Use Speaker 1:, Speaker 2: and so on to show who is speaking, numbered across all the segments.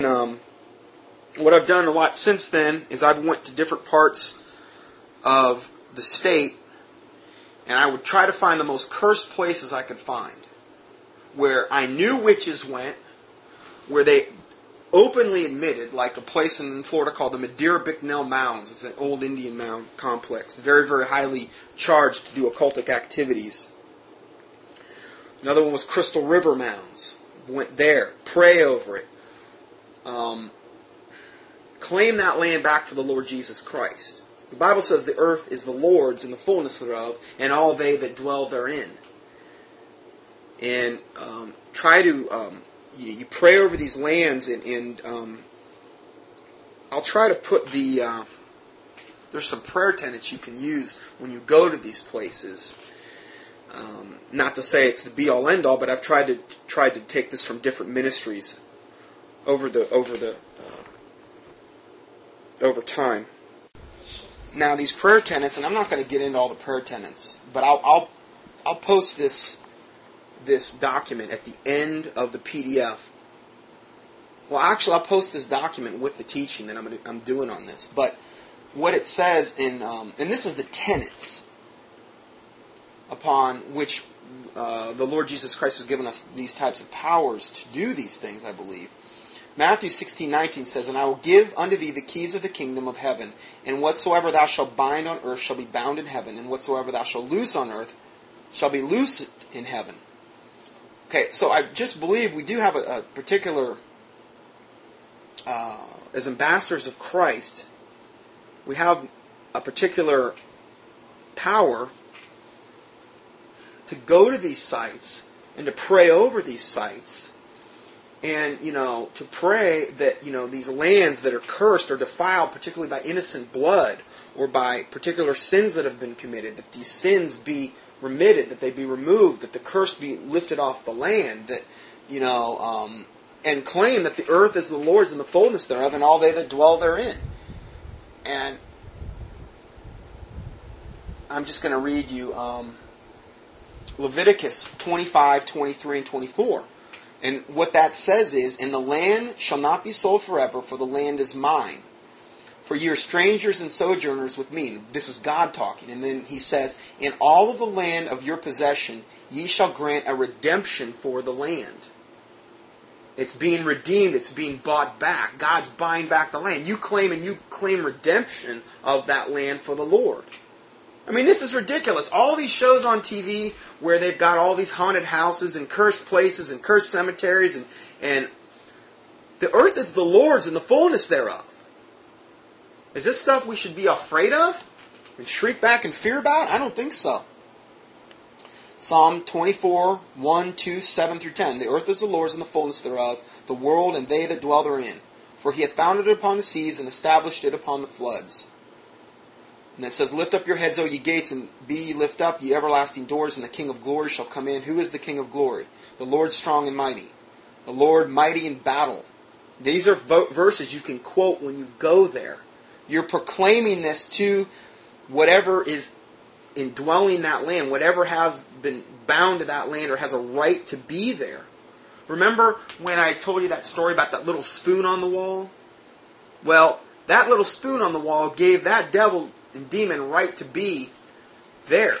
Speaker 1: Um, what I've done a lot since then is I've went to different parts of the state, and I would try to find the most cursed places I could find, where I knew witches went, where they openly admitted, like a place in Florida called the Madeira Bicknell Mounds. It's an old Indian mound complex, very, very highly charged to do occultic activities. Another one was Crystal River Mounds. Went there, pray over it, um, claim that land back for the Lord Jesus Christ. The Bible says the earth is the Lord's and the fullness thereof, and all they that dwell therein. And um, try to um, you, you, pray over these lands, and, and um, I'll try to put the uh, there's some prayer tenets you can use when you go to these places. Um, not to say it's the be all end all, but I've tried to tried to take this from different ministries over the over the uh, over time. Now these prayer tenets, and I'm not going to get into all the prayer tenets, but I'll I'll I'll post this this document at the end of the PDF. Well, actually, I'll post this document with the teaching that I'm gonna, I'm doing on this. But what it says in um, and this is the tenets upon which uh, the Lord Jesus Christ has given us these types of powers to do these things. I believe Matthew 16:19 says, "And I will give unto thee the keys of the kingdom of heaven, and whatsoever thou shalt bind on earth shall be bound in heaven, and whatsoever thou shalt loose on earth shall be loosed in heaven." Okay, so I just believe we do have a, a particular, uh, as ambassadors of Christ, we have a particular power to go to these sites and to pray over these sites and you know to pray that you know these lands that are cursed or defiled particularly by innocent blood or by particular sins that have been committed that these sins be remitted that they be removed that the curse be lifted off the land that you know um, and claim that the earth is the lord's and the fullness thereof and all they that dwell therein. And i'm just going to read you um, leviticus 25 23 and 24 and what that says is, And the land shall not be sold forever, for the land is mine. For ye are strangers and sojourners with me. This is God talking. And then he says, In all of the land of your possession, ye shall grant a redemption for the land. It's being redeemed. It's being bought back. God's buying back the land. You claim and you claim redemption of that land for the Lord. I mean, this is ridiculous. All these shows on TV where they've got all these haunted houses and cursed places and cursed cemeteries and, and the earth is the Lord's and the fullness thereof. Is this stuff we should be afraid of and shriek back in fear about? I don't think so. Psalm 24, 1, 2, 7 through 10. The earth is the Lord's and the fullness thereof, the world and they that dwell therein. For he hath founded it upon the seas and established it upon the floods. And it says, Lift up your heads, O ye gates, and be ye lift up, ye everlasting doors, and the King of glory shall come in. Who is the King of glory? The Lord strong and mighty. The Lord mighty in battle. These are verses you can quote when you go there. You're proclaiming this to whatever is indwelling that land, whatever has been bound to that land or has a right to be there. Remember when I told you that story about that little spoon on the wall? Well, that little spoon on the wall gave that devil and demon right to be there.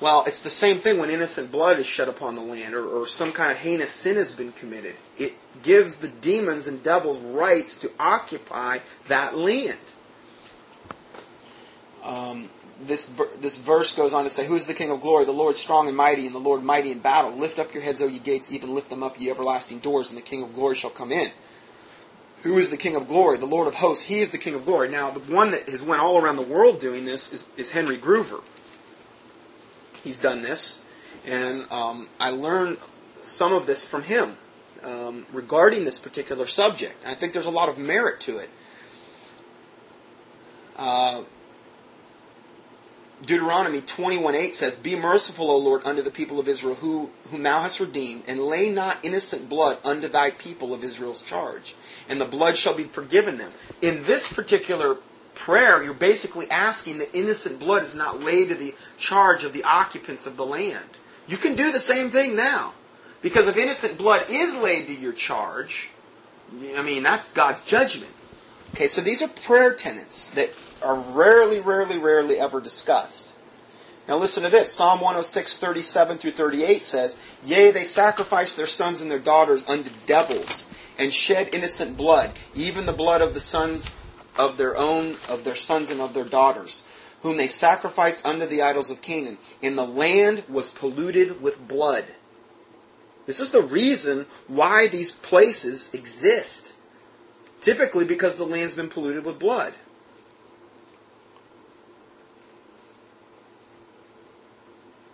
Speaker 1: Well, it's the same thing when innocent blood is shed upon the land or, or some kind of heinous sin has been committed. It gives the demons and devils rights to occupy that land. Um, this this verse goes on to say, "Who is the King of glory? The Lord strong and mighty, and the Lord mighty in battle. Lift up your heads, O ye gates, even lift them up, ye everlasting doors, and the King of glory shall come in." Who is the King of glory, the Lord of hosts. He is the King of glory. Now, the one that has went all around the world doing this is, is Henry Gruver. He's done this, and um, I learned some of this from him um, regarding this particular subject. I think there's a lot of merit to it. Uh, Deuteronomy 21:8 says, "Be merciful, O Lord, unto the people of Israel, who, whom thou hast redeemed, and lay not innocent blood unto thy people of Israel's charge, and the blood shall be forgiven them." In this particular prayer, you're basically asking that innocent blood is not laid to the charge of the occupants of the land. You can do the same thing now, because if innocent blood is laid to your charge, I mean, that's God's judgment. Okay, so these are prayer tenets that are rarely, rarely, rarely ever discussed. Now listen to this. Psalm 106, 37 through 38 says, Yea, they sacrifice their sons and their daughters unto devils, and shed innocent blood, even the blood of the sons of their own, of their sons and of their daughters, whom they sacrificed unto the idols of Canaan. And the land was polluted with blood. This is the reason why these places exist. Typically because the land's been polluted with blood.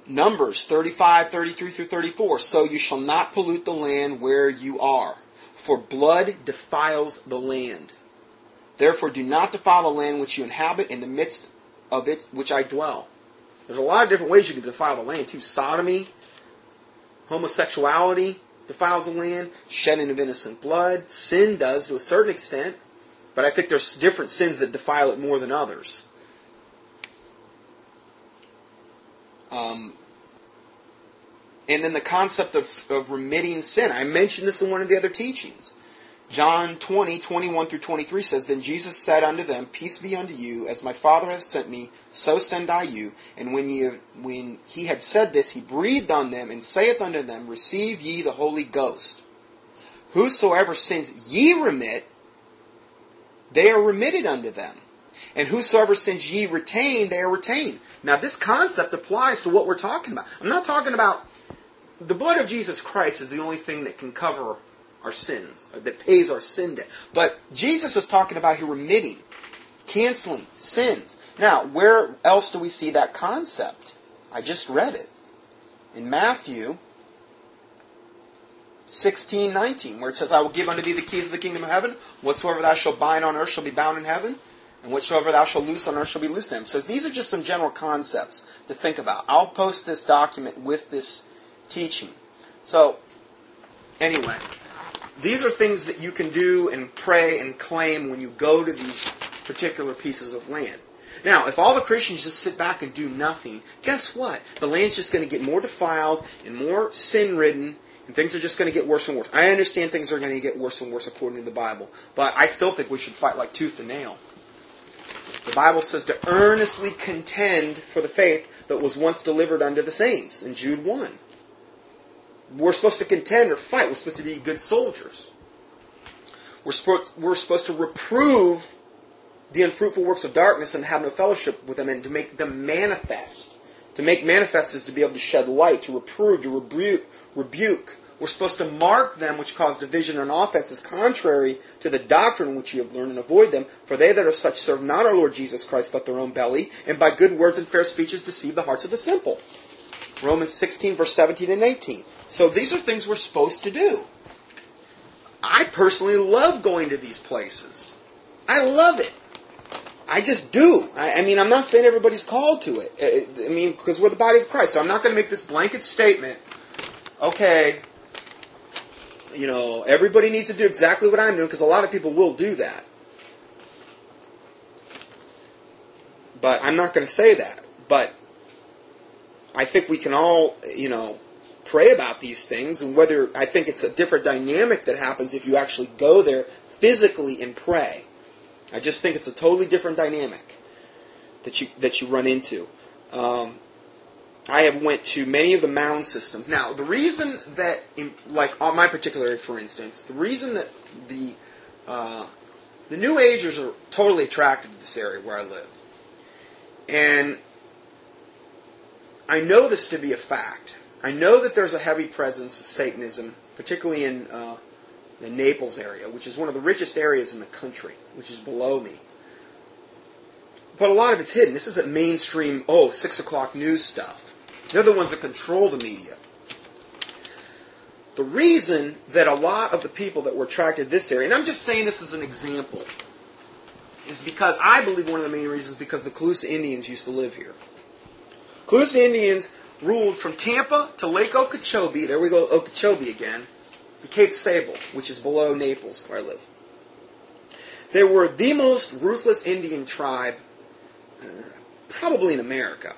Speaker 1: Numbers 35, 33 through 34. So you shall not pollute the land where you are, for blood defiles the land. Therefore do not defile the land which you inhabit in the midst of it which I dwell. There's a lot of different ways you can defile the land too. Sodomy, homosexuality defiles the land, shedding of innocent blood. Sin does to a certain extent, but I think there's different sins that defile it more than others. Um, and then the concept of, of remitting sin. I mentioned this in one of the other teachings. John 20, 21 through 23 says, Then Jesus said unto them, Peace be unto you, as my Father hath sent me, so send I you. And when, ye, when he had said this, he breathed on them, and saith unto them, Receive ye the Holy Ghost. Whosoever sins ye remit, they are remitted unto them. And whosoever sins ye retain, they are retained. Now, this concept applies to what we're talking about. I'm not talking about the blood of Jesus Christ is the only thing that can cover our sins, that pays our sin debt. But Jesus is talking about here remitting, canceling sins. Now, where else do we see that concept? I just read it. In Matthew 16, 19, where it says, I will give unto thee the keys of the kingdom of heaven. Whatsoever thou shalt bind on earth shall be bound in heaven. And whatsoever thou shalt loose on earth shall be loosed in heaven. So these are just some general concepts to think about. I'll post this document with this teaching. So, anyway, these are things that you can do and pray and claim when you go to these particular pieces of land. Now, if all the Christians just sit back and do nothing, guess what? The land's just going to get more defiled and more sin ridden, and things are just going to get worse and worse. I understand things are going to get worse and worse according to the Bible, but I still think we should fight like tooth and nail. The Bible says to earnestly contend for the faith that was once delivered unto the saints in Jude 1 we're supposed to contend or fight. We're supposed to be good soldiers. We're, supposed, we're supposed to reprove the unfruitful works of darkness and have no fellowship with them and to make them manifest. To make manifest is to be able to shed light, to reprove, to rebuke. rebuke. We're supposed to mark them which cause division and offense as contrary to the doctrine which you have learned and avoid them. For they that are such serve not our Lord Jesus Christ but their own belly, and by good words and fair speeches deceive the hearts of the simple. Romans 16, verse 17 and 18. So these are things we're supposed to do. I personally love going to these places. I love it. I just do. I, I mean, I'm not saying everybody's called to it. I, I mean, because we're the body of Christ. So I'm not going to make this blanket statement. Okay, you know, everybody needs to do exactly what I'm doing because a lot of people will do that. But I'm not going to say that. But I think we can all, you know, pray about these things and whether I think it's a different dynamic that happens if you actually go there physically and pray. I just think it's a totally different dynamic that you that you run into. Um, I have went to many of the mound systems. Now, the reason that, in, like on my particular for instance, the reason that the uh, the New Agers are totally attracted to this area where I live, and I know this to be a fact. I know that there's a heavy presence of Satanism, particularly in uh, the Naples area, which is one of the richest areas in the country, which is below me. But a lot of it's hidden. This isn't mainstream, oh, six o'clock news stuff. They're the ones that control the media. The reason that a lot of the people that were attracted to this area, and I'm just saying this as an example, is because I believe one of the main reasons is because the Calusa Indians used to live here. Calusa Indians ruled from Tampa to Lake Okeechobee, there we go, Okeechobee again, to Cape Sable, which is below Naples, where I live. They were the most ruthless Indian tribe, uh, probably in America.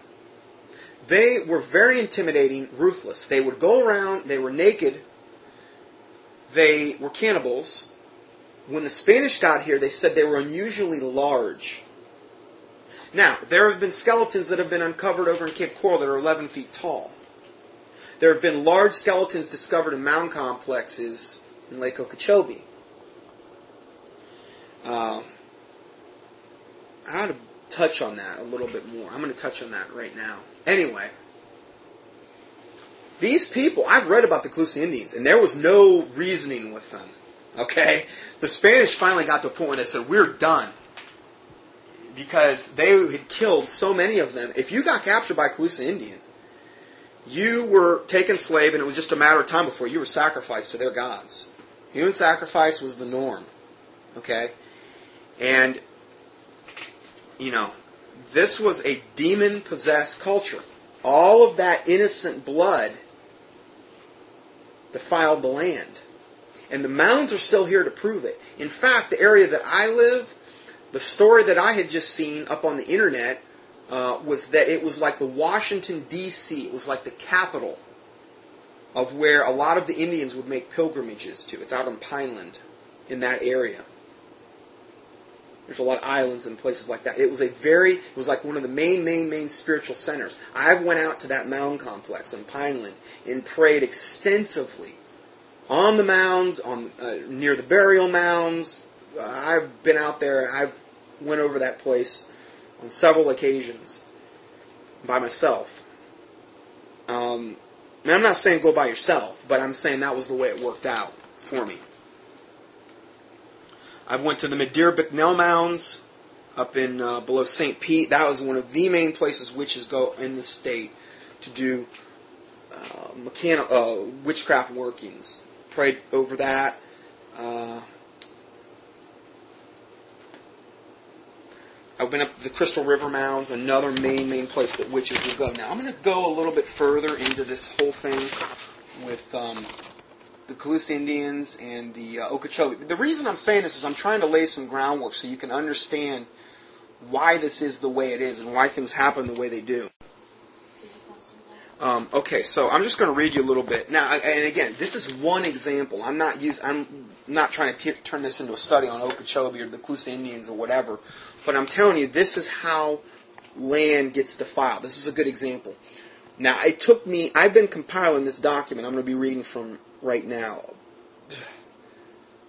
Speaker 1: They were very intimidating, ruthless. They would go around, they were naked, they were cannibals, when the Spanish got here, they said they were unusually large. Now, there have been skeletons that have been uncovered over in Cape Coral that are 11 feet tall. There have been large skeletons discovered in mound complexes in Lake Okeechobee. Uh, I ought to touch on that a little bit more. I'm going to touch on that right now. Anyway, these people, I've read about the Calusa Indians, and there was no reasoning with them. Okay? The Spanish finally got to a point where they said, We're done. Because they had killed so many of them. If you got captured by Calusa Indian, you were taken slave, and it was just a matter of time before you were sacrificed to their gods. Human sacrifice was the norm. Okay? And, you know, this was a demon possessed culture. All of that innocent blood defiled the land. And the mounds are still here to prove it. In fact, the area that I live, the story that I had just seen up on the internet uh, was that it was like the Washington, D.C., it was like the capital of where a lot of the Indians would make pilgrimages to. It's out in Pineland, in that area. There's a lot of islands and places like that. It was a very, it was like one of the main, main, main spiritual centers. I've went out to that mound complex in Pineland and prayed extensively on the mounds, on uh, near the burial mounds. Uh, I've been out there. I've went over that place on several occasions by myself. Um, and I'm not saying go by yourself, but I'm saying that was the way it worked out for me. I've went to the Madeira Bicknell Mounds up in uh, below St. Pete. That was one of the main places witches go in the state to do uh, uh, witchcraft workings. Prayed over that. Uh, I've been up the Crystal River Mounds, another main main place that witches will go. Now I'm going to go a little bit further into this whole thing with um, the Calusa Indians and the uh, Okeechobee. The reason I'm saying this is I'm trying to lay some groundwork so you can understand why this is the way it is and why things happen the way they do. Um, okay, so I'm just going to read you a little bit now. And again, this is one example. I'm not use, I'm not trying to t- turn this into a study on Okeechobee or the Calusa Indians or whatever, but I'm telling you, this is how land gets defiled. This is a good example. Now, it took me. I've been compiling this document. I'm going to be reading from right now.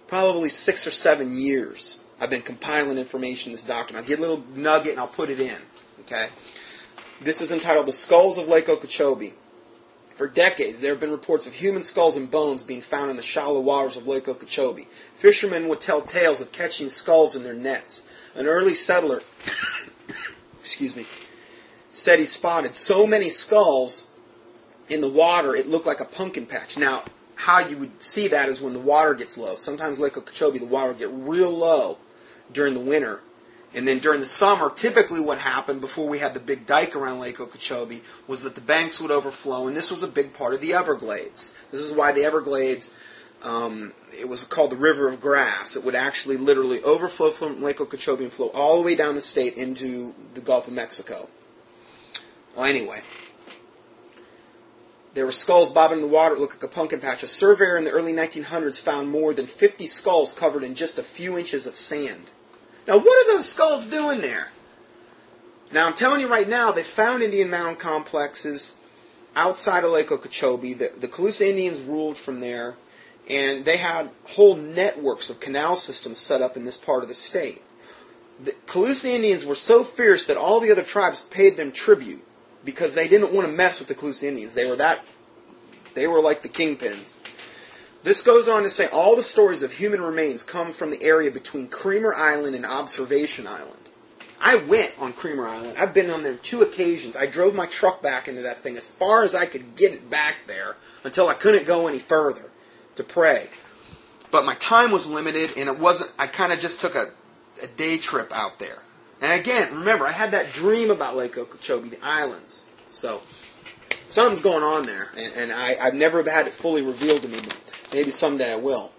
Speaker 1: Probably six or seven years. I've been compiling information in this document. I'll get a little nugget and I'll put it in. Okay? This is entitled The Skulls of Lake Okeechobee. For decades, there have been reports of human skulls and bones being found in the shallow waters of Lake Okeechobee. Fishermen would tell tales of catching skulls in their nets. An early settler, excuse me, said he spotted so many skulls in the water it looked like a pumpkin patch. Now, how you would see that is when the water gets low. Sometimes Lake Okeechobee, the water would get real low during the winter. And then during the summer, typically what happened before we had the big dike around Lake Okeechobee was that the banks would overflow, and this was a big part of the Everglades. This is why the Everglades, um, it was called the River of Grass. It would actually literally overflow from Lake Okeechobee and flow all the way down the state into the Gulf of Mexico. Well, anyway, there were skulls bobbing in the water that looked like a pumpkin patch. A surveyor in the early 1900s found more than 50 skulls covered in just a few inches of sand. Now, what are those skulls doing there? Now, I'm telling you right now, they found Indian mound complexes outside of Lake Okeechobee. The, the Calusa Indians ruled from there, and they had whole networks of canal systems set up in this part of the state. The Calusa Indians were so fierce that all the other tribes paid them tribute because they didn't want to mess with the Calusa Indians. They were that, they were like the kingpins. This goes on to say all the stories of human remains come from the area between Kreamer Island and Observation Island. I went on Kreamer Island. I've been on there two occasions. I drove my truck back into that thing as far as I could get it back there until I couldn't go any further to pray. But my time was limited and it wasn't, I kind of just took a, a day trip out there. And again, remember, I had that dream about Lake Okeechobee, the islands. So, something's going on there, and, and I, have never had it fully revealed to me, but maybe someday I will.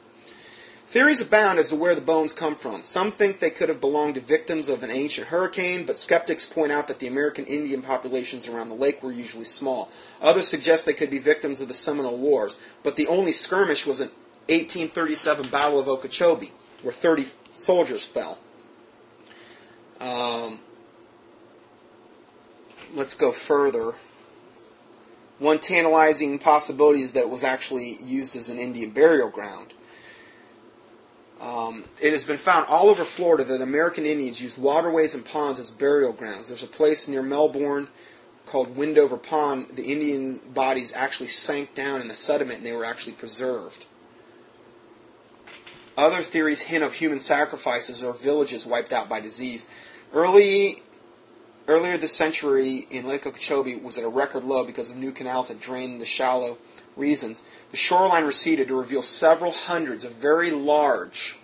Speaker 1: Theories abound as to where the bones come from. Some think they could have belonged to victims of an ancient hurricane, but skeptics point out that the American Indian populations around the lake were usually small. Others suggest they could be victims of the Seminole Wars, but the only skirmish was an 1837 Battle of Okeechobee where 30 soldiers fell. Um, let's go further. One tantalizing possibility is that it was actually used as an Indian burial ground. Um, it has been found all over Florida that American Indians used waterways and ponds as burial grounds. There's a place near Melbourne called Windover Pond. The Indian bodies actually sank down in the sediment and they were actually preserved. Other theories hint of human sacrifices or villages wiped out by disease. Early, earlier this century in Lake Okeechobee was at a record low because of new canals that drained the shallow reasons. The shoreline receded to reveal several hundreds of very large,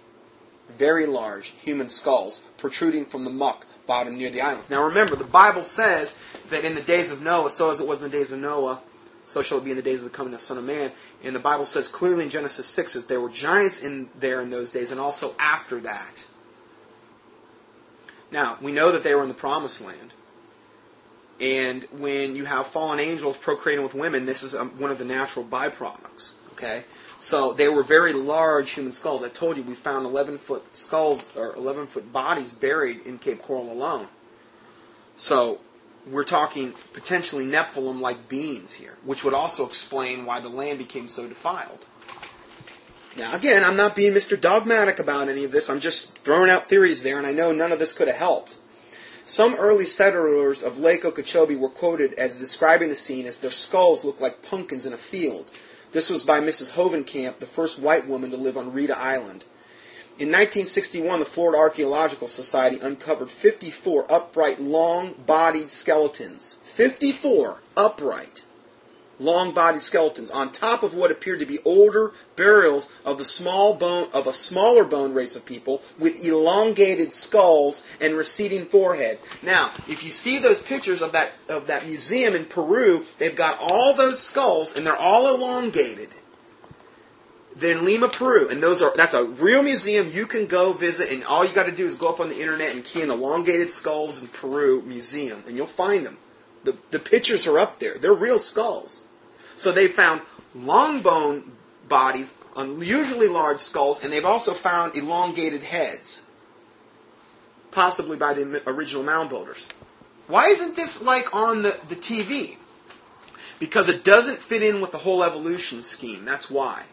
Speaker 1: very large human skulls protruding from the muck bottom near the islands. Now remember, the Bible says that in the days of Noah, so as it was in the days of Noah, so shall it be in the days of the coming of the Son of Man. And the Bible says clearly in Genesis 6 that there were giants in there in those days and also after that. Now, we know that they were in the promised land. And when you have fallen angels procreating with women, this is um, one of the natural byproducts. Okay? So they were very large human skulls. I told you we found 11 foot skulls or 11 foot bodies buried in Cape Coral alone. So we're talking potentially Nephilim like beings here, which would also explain why the land became so defiled. Now, again, I'm not being Mr. Dogmatic about any of this. I'm just throwing out theories there, and I know none of this could have helped. Some early settlers of Lake Okeechobee were quoted as describing the scene as their skulls looked like pumpkins in a field. This was by Mrs. Hovenkamp, the first white woman to live on Ritta Island. In 1961, the Florida Archaeological Society uncovered 54 upright, long-bodied skeletons. 54 upright long-bodied skeletons on top of what appeared to be older burials of the small bone of a smaller bone race of people with elongated skulls and receding foreheads. Now, if you see those pictures of that of that museum in Peru, they've got all those skulls and they're all elongated. They're in Lima, Peru, and those are that's a real museum you can go visit, and all you got to do is go up on the internet and key in elongated skulls in Peru museum, and you'll find them. The the pictures are up there. They're real skulls. So they found long bone bodies, unusually large skulls, and they've also found elongated heads, possibly by the original mound builders. Why isn't this like on the, the TV? Because it doesn't fit in with the whole evolution scheme. That's why.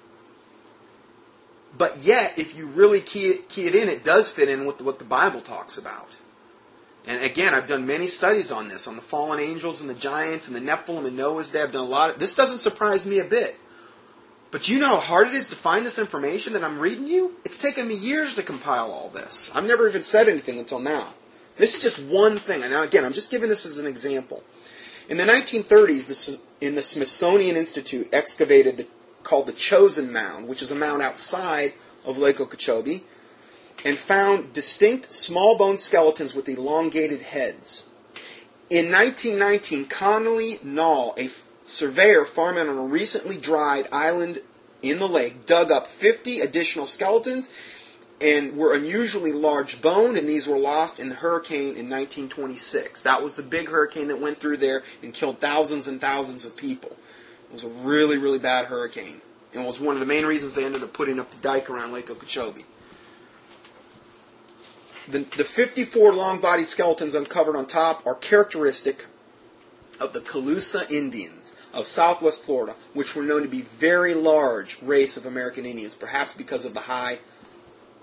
Speaker 1: But yet, if you really key it, key it in, it does fit in with what the Bible talks about. And again, I've done many studies on this, on the fallen angels and the giants and the Nephilim and Noah's Day. I've done a lot. Of, this doesn't surprise me a bit. But you know how hard it is to find this information that I'm reading you? It's taken me years to compile all this. I've never even said anything until now. This is just one thing. And now, again, I'm just giving this as an example. In the 1930s, in the Smithsonian Institute excavated the, called the Chosen Mound, which is a mound outside of Lake Okeechobee and found distinct small bone skeletons with elongated heads. In 1919, Connolly Nall, a surveyor farming on a recently dried island in the lake, dug up 50 additional skeletons and were unusually large boned, and these were lost in the hurricane in 1926. That was the big hurricane that went through there and killed thousands and thousands of people. It was a really, really bad hurricane, and was one of the main reasons they ended up putting up the dike around Lake Okeechobee. The, the 54 long-bodied skeletons uncovered on top are characteristic of the Calusa Indians of southwest Florida, which were known to be very large race of American Indians, perhaps because of the high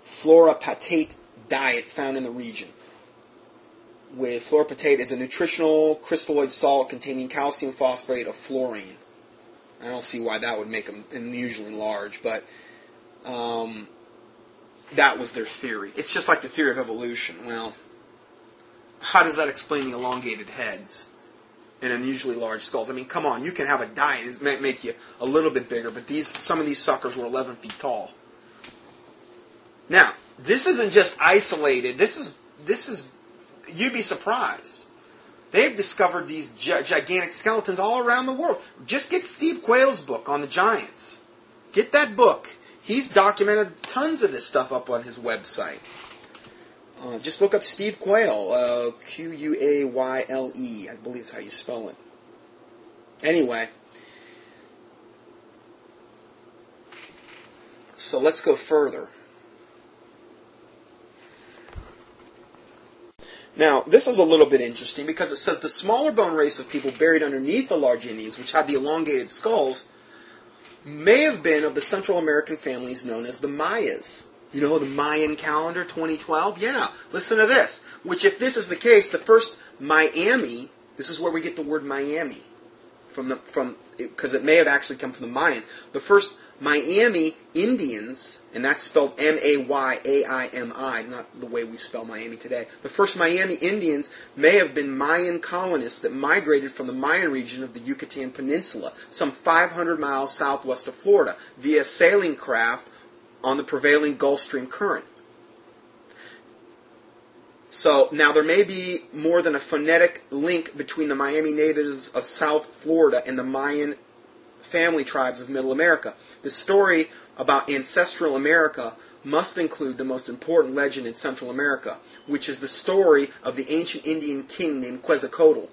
Speaker 1: fluorapatite diet found in the region. With fluorapatite is a nutritional crystalloid salt containing calcium phosphate of fluorine. I don't see why that would make them unusually large, but um, that was their theory. It's just like the theory of evolution. Well, how does that explain the elongated heads and unusually large skulls? I mean, come on, you can have a diet it may make you a little bit bigger, but these some of these suckers were 11 feet tall. Now, this isn't just isolated. This is this is you'd be surprised. They've discovered these gigantic skeletons all around the world. Just get Steve Quayle's book on the giants. Get that book He's documented tons of this stuff up on his website. Uh, just look up Steve Quayle, uh, Q U A Y L E, I believe is how you spell it. Anyway, so let's go further. Now, this is a little bit interesting because it says the smaller bone race of people buried underneath the large Indians, which had the elongated skulls, may have been of the Central American families known as the Mayas. You know the Mayan calendar 2012? Yeah, listen to this. Which, if this is the case, the first Miami, this is where we get the word Miami from the from because it may have actually come from the Mayans. The first Miami Indians, and that's spelled M A Y A I M I, not the way we spell Miami today. The first Miami Indians may have been Mayan colonists that migrated from the Mayan region of the Yucatan Peninsula, some 500 miles southwest of Florida, via sailing craft on the prevailing Gulf Stream current. So now there may be more than a phonetic link between the Miami natives of South Florida and the Mayan family tribes of Middle America. The story about ancestral America must include the most important legend in Central America, which is the story of the ancient Indian king named Quetzalcoatl.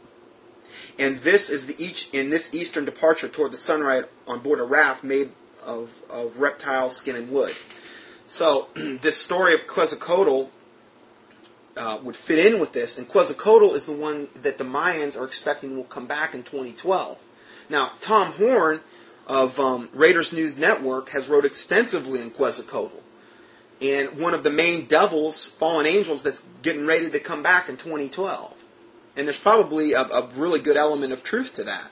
Speaker 1: And this is the each in this eastern departure toward the sunrise on board a raft made of, of reptile skin and wood. So this story of Quetzalcoatl uh, would fit in with this, and Quetzalcoatl is the one that the Mayans are expecting will come back in 2012. Now, Tom Horn of um, Raiders News Network has wrote extensively in Quetzalcoatl, and one of the main devils, fallen angels, that's getting ready to come back in 2012. And there's probably a, a really good element of truth to that.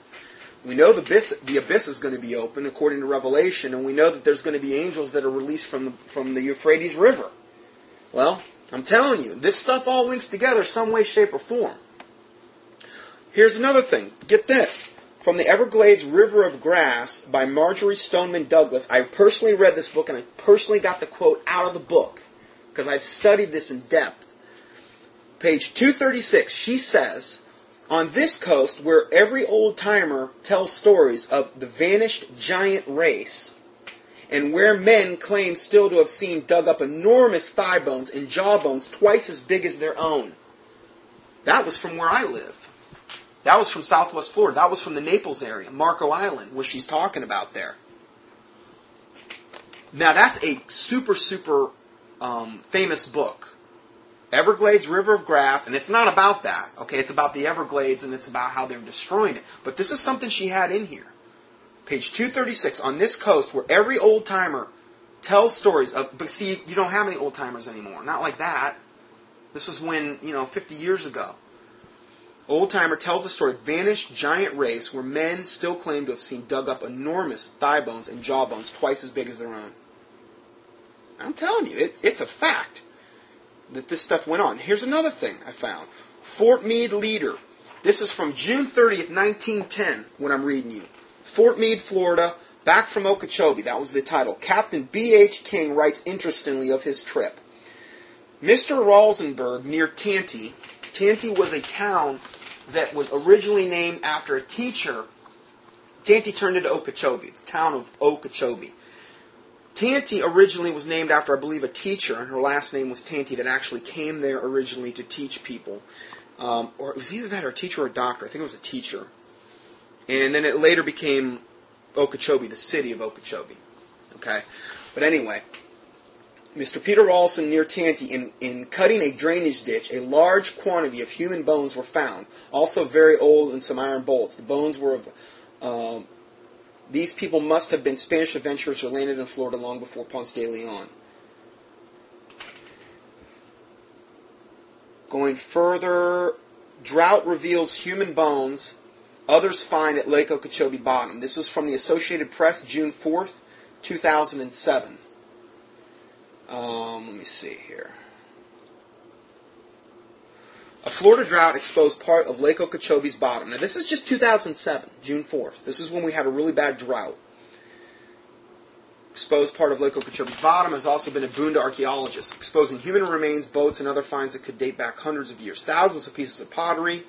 Speaker 1: We know the abyss, the abyss is going to be open according to Revelation, and we know that there's going to be angels that are released from the, from the Euphrates River. Well, I'm telling you, this stuff all links together some way, shape, or form. Here's another thing. Get this. From the Everglades River of Grass by Marjory Stoneman Douglas. I personally read this book and I personally got the quote out of the book because I've studied this in depth. Page 236, she says, on this coast, where every old timer tells stories of the vanished giant race, and where men claim still to have seen dug up enormous thigh bones and jaw bones twice as big as their own. That was from where I live. That was from Southwest Florida. That was from the Naples area, Marco Island, where she's talking about there. Now that's a super, super um, famous book. Everglades River of Grass, and it's not about that, okay? It's about the Everglades and it's about how they're destroying it. But this is something she had in here. Page 236, on this coast where every old timer tells stories of, but see, you don't have any old timers anymore. Not like that. This was when, you know, 50 years ago. Old timer tells the story of vanished giant race where men still claim to have seen dug up enormous thigh bones and jaw bones twice as big as their own. I'm telling you, it's, it's a fact that this stuff went on. Here's another thing I found. Fort Meade Leader. This is from June 30th, 1910, when I'm reading you. Fort Meade, Florida, back from Okeechobee. That was the title. Captain B.H. King writes interestingly of his trip. Mr. Ralsenberg, near Tantie, Tantie was a town that was originally named after a teacher. Tantie turned into Okeechobee, the town of Okeechobee. Tantie originally was named after, I believe, a teacher, and her last name was Tantie, that actually came there originally to teach people. Um, or it was either that or a teacher or a doctor. I think it was a teacher. And then it later became Okeechobee, the city of Okeechobee. Okay? But anyway, Mr. Peter Rawlson near Tantie, in, in cutting a drainage ditch, a large quantity of human bones were found, also very old and some iron bolts. The bones were of. Um, these people must have been Spanish adventurers who landed in Florida long before Ponce de Leon. Going further, drought reveals human bones others find at Lake Okeechobee Bottom. This was from the Associated Press, June 4th, 2007. Um, let me see here. A Florida drought exposed part of Lake Okeechobee's bottom. Now, this is just 2007, June 4th. This is when we had a really bad drought. Exposed part of Lake Okeechobee's bottom has also been a boon to archaeologists, exposing human remains, boats, and other finds that could date back hundreds of years. Thousands of pieces of pottery,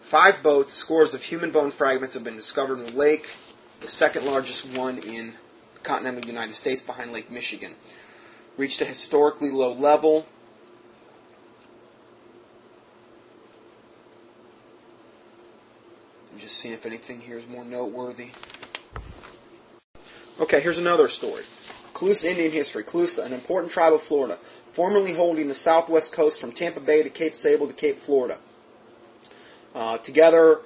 Speaker 1: five boats, scores of human bone fragments have been discovered in the lake, the second largest one in the continental United States behind Lake Michigan reached a historically low level. I'm just seeing if anything here is more noteworthy. Okay, here's another story. Calusa Indian history. Calusa, an important tribe of Florida. formerly holding the southwest coast from Tampa Bay to Cape Sable to Cape Florida. Uh, together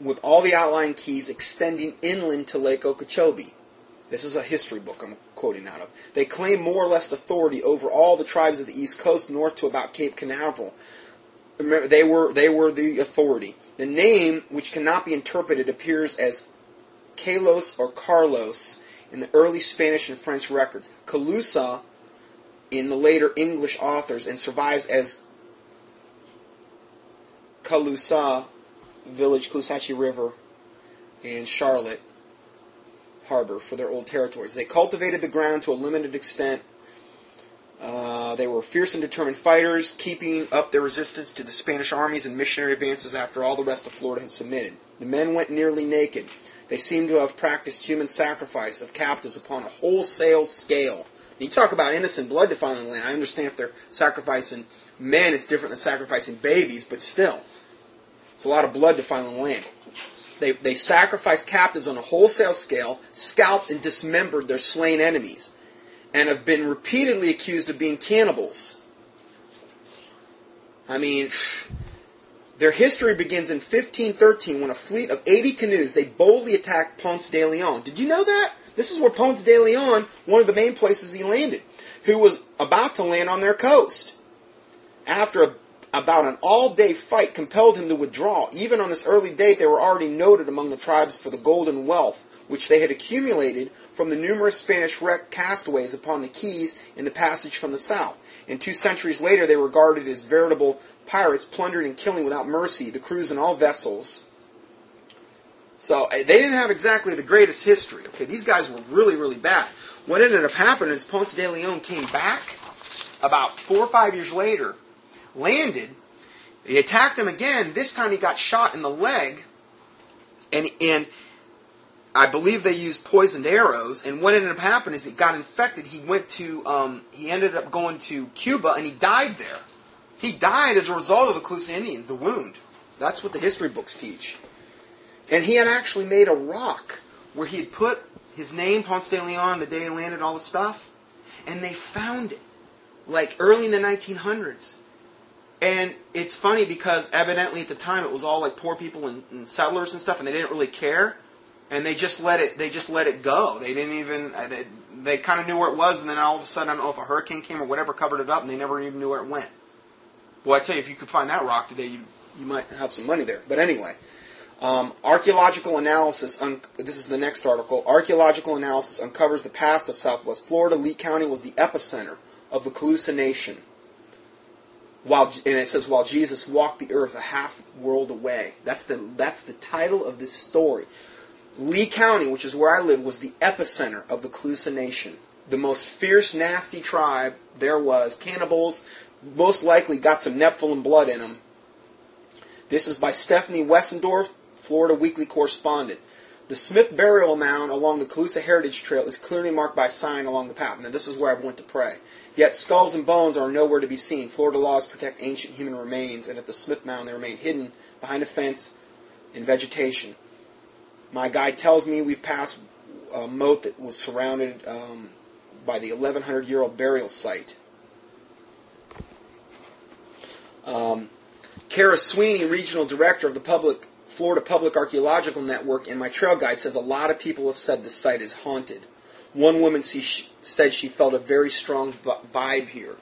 Speaker 1: with all the outlying keys extending inland to Lake Okeechobee. This is a history book I'm quoting out of. They claim more or less authority over all the tribes of the East Coast north to about Cape Canaveral. Remember, they were they were the authority. The name, which cannot be interpreted, appears as Kalos or Carlos in the early Spanish and French records. Calusa in the later English authors and survives as Calusa Village, Caloosahatchee River, and Charlotte Harbor for their old territories. They cultivated the ground to a limited extent. Uh, they were fierce and determined fighters, keeping up their resistance to the Spanish armies and missionary advances after all the rest of Florida had submitted. The men went nearly naked. They seem to have practiced human sacrifice of captives upon a wholesale scale. You talk about innocent blood defiling the land. I understand if they're sacrificing men, it's different than sacrificing babies, but still, it's a lot of blood defiling the land. They, they sacrificed captives on a wholesale scale, scalped and dismembered their slain enemies, and have been repeatedly accused of being cannibals. I mean, their history begins in 1513 when a fleet of 80 canoes, they boldly attacked Ponce de Leon. Did you know that? This is where Ponce de Leon, one of the main places he landed, who was about to land on their coast. After a about an all day fight compelled him to withdraw. Even on this early date, they were already noted among the tribes for the golden wealth which they had accumulated from the numerous Spanish wrecked castaways upon the Keys in the passage from the south. And two centuries later, they were regarded as veritable pirates, plundering and killing without mercy the crews in all vessels. So eh, they didn't have exactly the greatest history. Okay, these guys were really, really bad. What ended up happening is Ponce de Leon came back about four or five years later landed. He attacked him again. This time he got shot in the leg, and and I believe they used poisoned arrows. And what ended up happening is he got infected. He went to um, he ended up going to Cuba, and he died there. He died as a result of the Calusa Indians, the wound. That's what the history books teach. And he had actually made a rock where he had put his name, Ponce de Leon, the day he landed, all the stuff, and they found it, like early in the 1900s. And it's funny because evidently at the time it was all like poor people and, and, settlers and stuff, and they didn't really care, and they just let it they just let it go. They didn't even uh, they, they kind of knew where it was, and then all of a sudden I don't know if a hurricane came or whatever covered it up, and they never even knew where it went. Well, I tell you, if you could find that rock today, you you might have some money there. But anyway, um, archaeological analysis. Un- this is the next article. Archaeological analysis uncovers the past of Southwest Florida. Lee County was the epicenter of the Calusa Nation while and it says while Jesus walked the earth a half world away. That's the that's the title of this story. Lee County, which is where I live, was the epicenter of the Calusa Nation. The most fierce, nasty tribe there was. Cannibals, most likely got some Nephilim blood in them. This is by Stephanie Wessendorf, Florida Weekly correspondent. The Smith burial mound along the Calusa Heritage Trail is clearly marked by a sign along the path. Now, this is where I went to pray. Yet skulls and bones are nowhere to be seen. Florida laws protect ancient human remains, and at the Smith Mound they remain hidden behind a fence in vegetation. My guide tells me we've passed a moat that was surrounded um, by the 1100 year old burial site. Um, Kara Sweeney, regional director of the public Florida Public Archaeological Network, and my trail guide says a lot of people have said the site is haunted. One woman she, said she felt a very strong vibe here.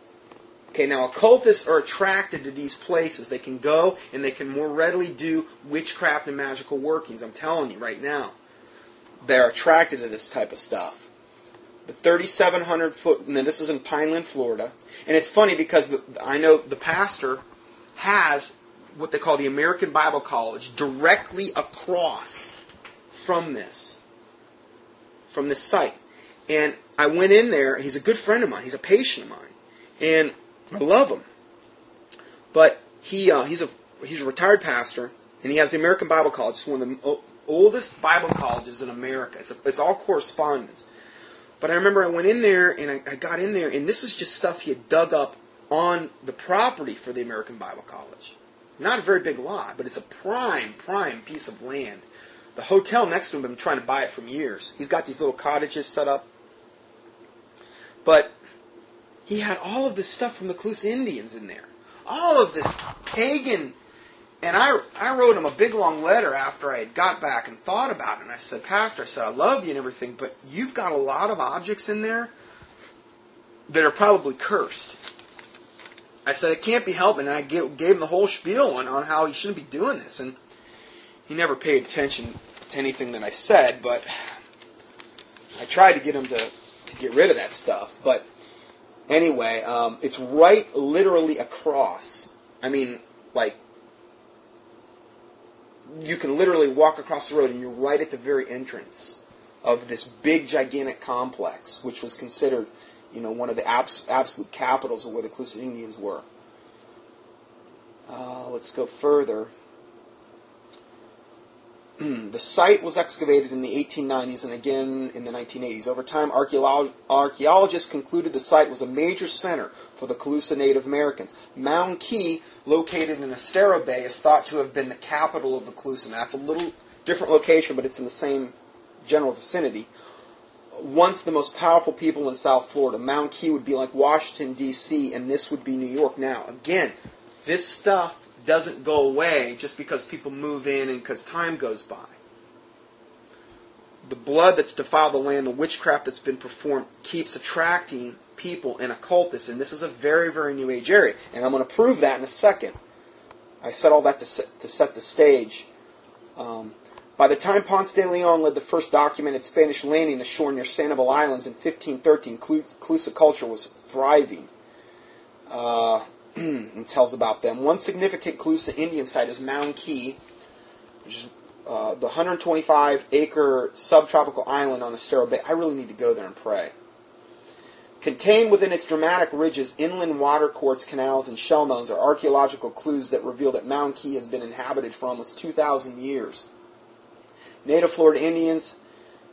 Speaker 1: Okay, now occultists are attracted to these places. They can go and they can more readily do witchcraft and magical workings. I'm telling you right now. They're attracted to this type of stuff. The 3,700 foot, and this is in Pineland, Florida. And it's funny because the, I know the pastor has what they call the American Bible College directly across from this, from this site. And I went in there. He's a good friend of mine. He's a patient of mine, and I love him. But he uh, he's a he's a retired pastor, and he has the American Bible College. It's one of the oldest Bible colleges in America. It's a, it's all correspondence. But I remember I went in there and I, I got in there, and this is just stuff he had dug up on the property for the American Bible College. Not a very big lot, but it's a prime, prime piece of land. The hotel next to him, I've been trying to buy it from years. He's got these little cottages set up but he had all of this stuff from the Calusa Indians in there. All of this pagan. And I, I wrote him a big long letter after I had got back and thought about it. And I said, Pastor, I said, I love you and everything, but you've got a lot of objects in there that are probably cursed. I said, it can't be helped. And I gave, gave him the whole spiel on, on how he shouldn't be doing this. And he never paid attention to anything that I said, but I tried to get him to, to get rid of that stuff. But anyway, um, it's right literally across. I mean, like, you can literally walk across the road and you're right at the very entrance of this big, gigantic complex, which was considered, you know, one of the abs- absolute capitals of where the Calusa Indians were. Uh, let's go further. the site was excavated in the 1890s and again in the 1980s. Over time, archaeologists concluded the site was a major center for the Calusa Native Americans. Mound Key, located in Estero Bay, is thought to have been the capital of the Calusa. Now, a little different location, but it's in the same general vicinity. Once the most powerful people in South Florida, Mound Key would be like Washington, D.C., and this would be New York. Now, again, this stuff doesn't go away just because people move in and because time goes by. The blood that's defiled the land, the witchcraft that's been performed, keeps attracting people and occultists, and this is a very, very new age area. And I'm going to prove that in a second. I said all that to set, to set the stage. Um, by the time Ponce de Leon led the first documented Spanish landing ashore near Sanibel Islands in 1513, Calusa culture was thriving. Uh, and tells about them. One significant Calusa Indian site is Mound Key, which is uh, the 125 acre subtropical island on Estero Bay. I really need to go there and pray. Contained within its dramatic ridges, inland watercourts, canals, and shell mounds are archaeological clues that reveal that Mound Key has been inhabited for almost 2,000 years. Native Florida Indians,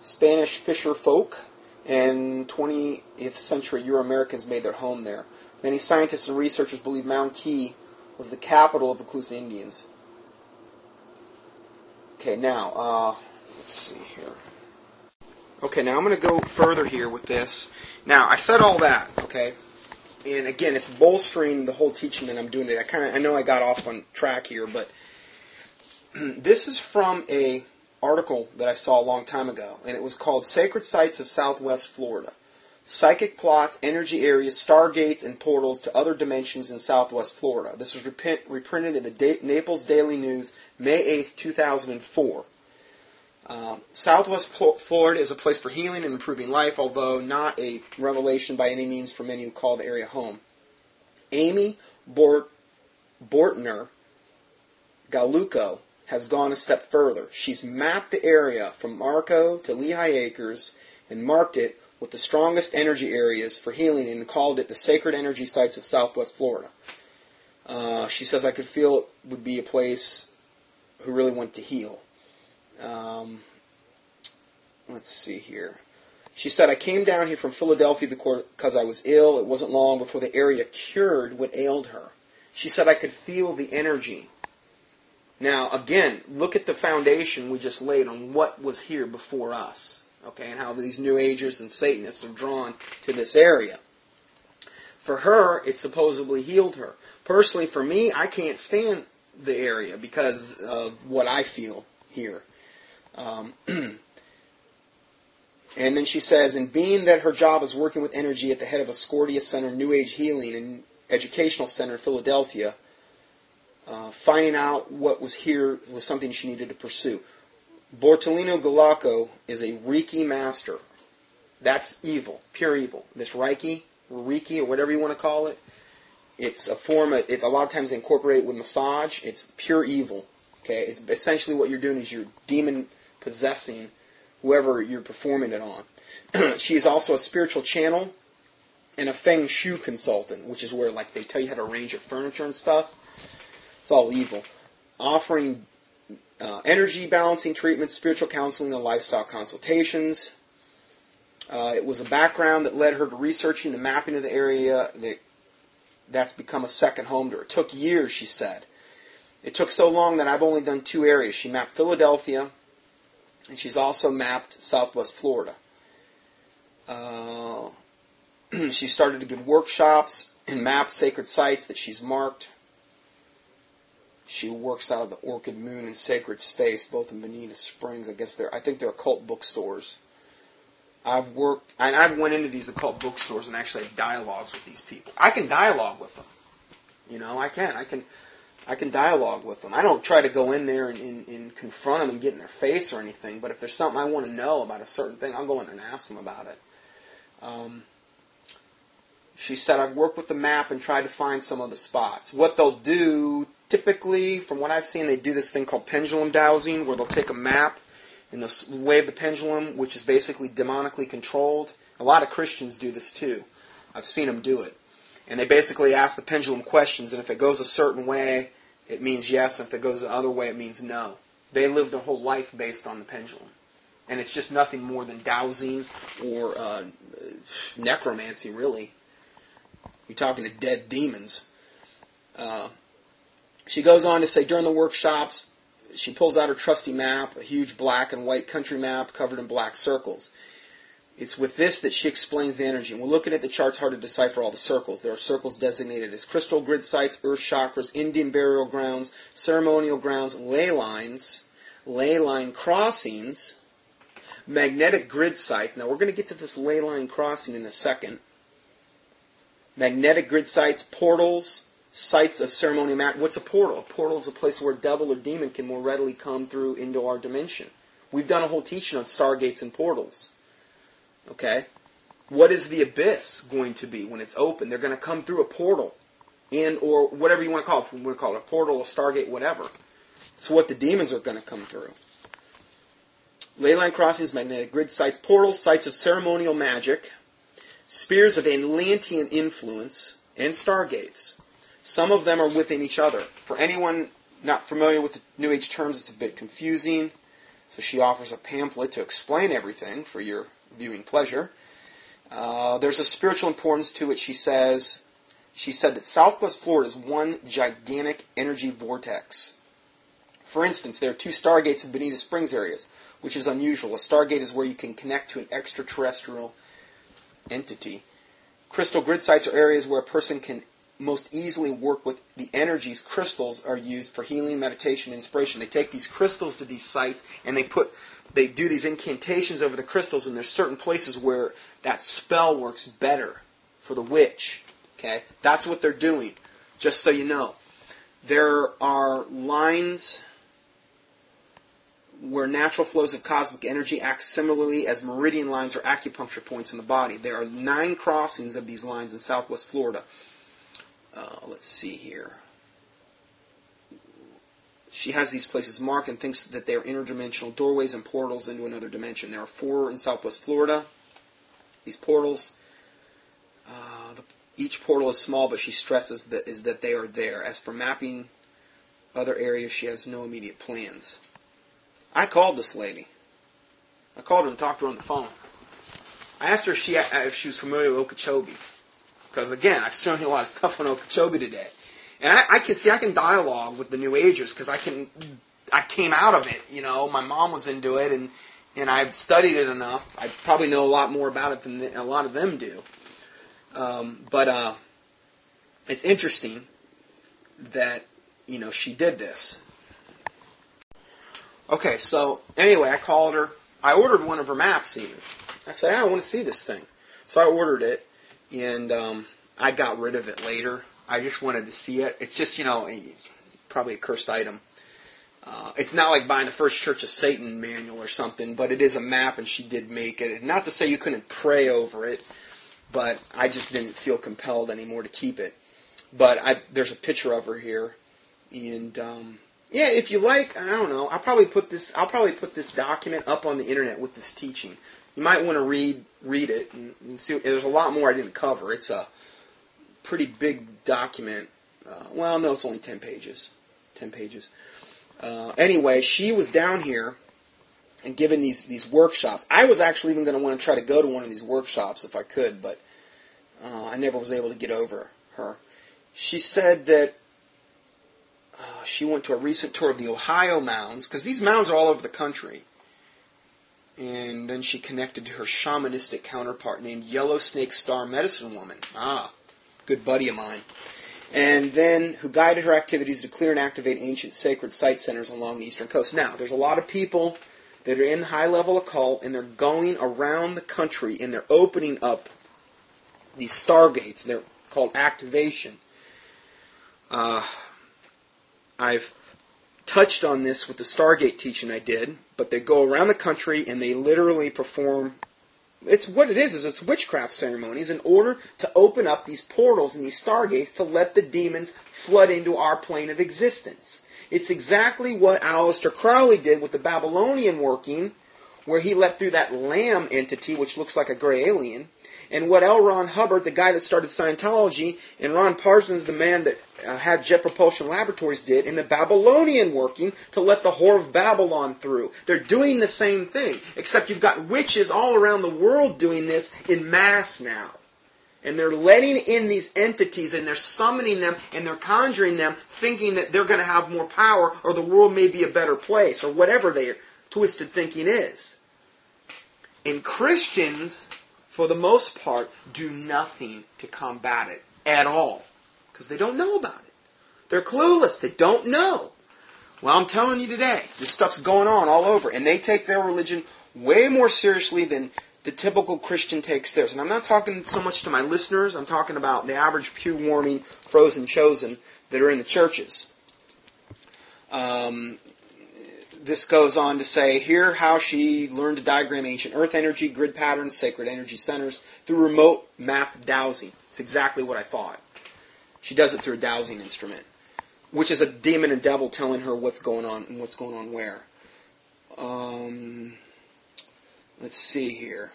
Speaker 1: Spanish fisher folk, and 20th century Euro Americans made their home there. Many scientists and researchers believe Mound Key was the capital of the Calusa Indians. Okay, now, uh, let's see here. Okay, now I'm going to go further here with this. Now, I said all that, okay? And again, it's bolstering the whole teaching that I'm doing today. I kind of, I know I got off on track here, but this is from a article that I saw a long time ago, and it was called "Sacred Sites of Southwest Florida." Psychic plots, energy areas, stargates, and portals to other dimensions in southwest Florida. This was reprinted in the da- Naples Daily News, May 8, 2004. Um, southwest Florida is a place for healing and improving life, although not a revelation by any means for many who call the area home. Amy Bort- Bortner Galuco has gone a step further. She's mapped the area from Marco to Lehigh Acres and marked it with the strongest energy areas for healing and called it the sacred energy sites of southwest Florida. Uh, she says I could feel it would be a place who really went to heal. Um, let's see here. She said, I came down here from Philadelphia because I was ill. It wasn't long before the area cured what ailed her. She said, I could feel the energy. Now, again, look at the foundation we just laid on what was here before us okay, and how these New Agers and Satanists are drawn to this area. For her, it supposedly healed her. Personally, for me, I can't stand the area because of what I feel here. Um, and then she says, and being that her job is working with energy at the head of Ascordia Center, New Age Healing and Educational Center in Philadelphia, uh, finding out what was here was something she needed to pursue. Bortolino Galacco is a Reiki master. That's evil, pure evil. This Reiki, Reiki, or whatever you want to call it, it's a form of, it's a lot of times they incorporate it with massage. It's pure evil. Okay, it's essentially what you're doing is you're demon possessing whoever you're performing it on. she is also a spiritual channel and a feng shui consultant, which is where like they tell you how to arrange your furniture and stuff. It's all evil. Offering uh, energy balancing treatments, spiritual counseling, and lifestyle consultations. Uh, it was a background that led her to researching the mapping of the area. That, that's become a second home to her. It took years, she said. It took so long that I've only done two areas. She mapped Philadelphia, and she's also mapped Southwest Florida. Uh, she started to give workshops and map sacred sites that she's marked. She works out of the Orchid Moon and Sacred Space, both in Bonita Springs. I guess they're I think they're occult bookstores. I've worked and I've went into these occult bookstores and actually had dialogues with these people. I can dialogue with them. You know, I can. I can I can dialogue with them. I don't try to go in there and, and, and confront them and get in their face or anything, but if there's something I want to know about a certain thing, I'll go in there and ask them about it. Um, she said, I've worked with the map and tried to find some of the spots. What they'll do, typically, from what I've seen, they do this thing called pendulum dowsing, where they'll take a map and they'll wave the pendulum, which is basically demonically controlled. A lot of Christians do this too. I've seen them do it. And they basically ask the pendulum questions, and if it goes a certain way, it means yes, and if it goes the other way, it means no. They live their whole life based on the pendulum. And it's just nothing more than dowsing or uh, necromancy, really. You're talking to dead demons. Uh, she goes on to say during the workshops, she pulls out her trusty map, a huge black and white country map covered in black circles. It's with this that she explains the energy. And we're looking at the charts hard to decipher all the circles. There are circles designated as crystal grid sites, earth chakras, Indian burial grounds, ceremonial grounds, ley lines, ley line crossings, magnetic grid sites. Now we're going to get to this ley line crossing in a second magnetic grid sites, portals, sites of ceremonial mat. What's a portal? A portal is a place where a devil or demon can more readily come through into our dimension. We've done a whole teaching on stargates and portals. Okay? What is the abyss going to be when it's open? They're going to come through a portal. And or whatever you want to call it. If we want to call it a portal, a stargate, whatever. It's what the demons are going to come through. Leyline crossings, magnetic grid sites, portals, sites of ceremonial magic, spheres of Atlantean influence, and stargates. Some of them are within each other. For anyone not familiar with the New Age terms, it's a bit confusing. So she offers a pamphlet to explain everything for your viewing pleasure. Uh, there's a spiritual importance to it, she says. She said that Southwest Florida is one gigantic energy vortex. For instance, there are two stargates in Bonita Springs areas, which is unusual. A stargate is where you can connect to an extraterrestrial entity. Crystal grid sites are areas where a person can most easily work with the energies crystals are used for healing, meditation, inspiration. They take these crystals to these sites and they put they do these incantations over the crystals and there's certain places where that spell works better for the witch. Okay? That's what they're doing. Just so you know. There are lines where natural flows of cosmic energy act similarly as meridian lines or acupuncture points in the body. There are nine crossings of these lines in southwest Florida. Uh, let's see here. She has these places marked and thinks that they are interdimensional doorways and portals into another dimension. There are four in southwest Florida. These portals, uh, the, each portal is small, but she stresses that is that they are there. As for mapping other areas, she has no immediate plans. I called this lady. I called her and talked to her on the phone. I asked her if she, if she was familiar with Okeechobee. Because again, I've shown you a lot of stuff on Okeechobee today. And I, I can see I can dialogue with the New Agers because I can, I came out of it. You know, my mom was into it, and and I've studied it enough. I probably know a lot more about it than a lot of them do. Um, but uh, it's interesting that you know she did this, Okay, so anyway, I called her. I ordered one of her maps even. I said, I want to see this thing. So I ordered it, and um, I got rid of it later. I just wanted to see it. It's just, you know, probably a cursed item. Uh, it's not like buying the First Church of Satan manual or something, but it is a map, and she did make it. And Not to say you couldn't pray over it, but I just didn't feel compelled anymore to keep it. But I, there's a picture of her here, and um, yeah, if you like, I don't know. I'll probably put this. I'll probably put this document up on the internet with this teaching. You might want to read read it and, and see. There's a lot more I didn't cover. It's a pretty big document. Uh, well, no, it's only ten pages. Ten pages. Uh, anyway, she was down here and giving these these workshops. I was actually even going to want to try to go to one of these workshops if I could, but uh, I never was able to get over her. She said that uh, she went to a recent tour of the Ohio mounds because these mounds are all over the country. And then she connected to her shamanistic counterpart named Yellow Snake Star Medicine Woman. Ah, good buddy of mine. And then who guided her activities to clear and activate ancient sacred site centers along the eastern coast. Now, there's a lot of people that are in high level occult and they're going around the country and they're opening up these stargates. They're called activation. Uh, I've touched on this with the Stargate teaching I did, but they go around the country and they literally perform. It's what it is. Is it's witchcraft ceremonies in order to open up these portals and these stargates to let the demons flood into our plane of existence. It's exactly what Aleister Crowley did with the Babylonian working, where he let through that Lam entity, which looks like a gray alien, and what L. Ron Hubbard, the guy that started Scientology, and Ron Parsons, the man that uh, had Jet Propulsion Laboratories, did in the Babylonian working to let the whore of Babylon through. They're doing the same thing, except you've got witches all around the world doing this in mass now. And they're letting in these entities and they're summoning them and they're conjuring them thinking that they're going to have more power or the world may be a better place or whatever their twisted thinking is. And Christians for the most part, do nothing to combat it at all because they don't know about it. They're clueless. They don't know. Well, I'm telling you today, this stuff's going on all over, and they take their religion way more seriously than the typical Christian takes theirs. And I'm not talking so much to my listeners, I'm talking about the average pew warming, frozen chosen that are in the churches. Um, this goes on to say here how she learned to diagram ancient earth energy, grid patterns, sacred energy centers through remote map dowsing. It's exactly what I thought. She does it through a dowsing instrument, which is a demon and devil telling her what's going on and what's going on where. Um, let's see here.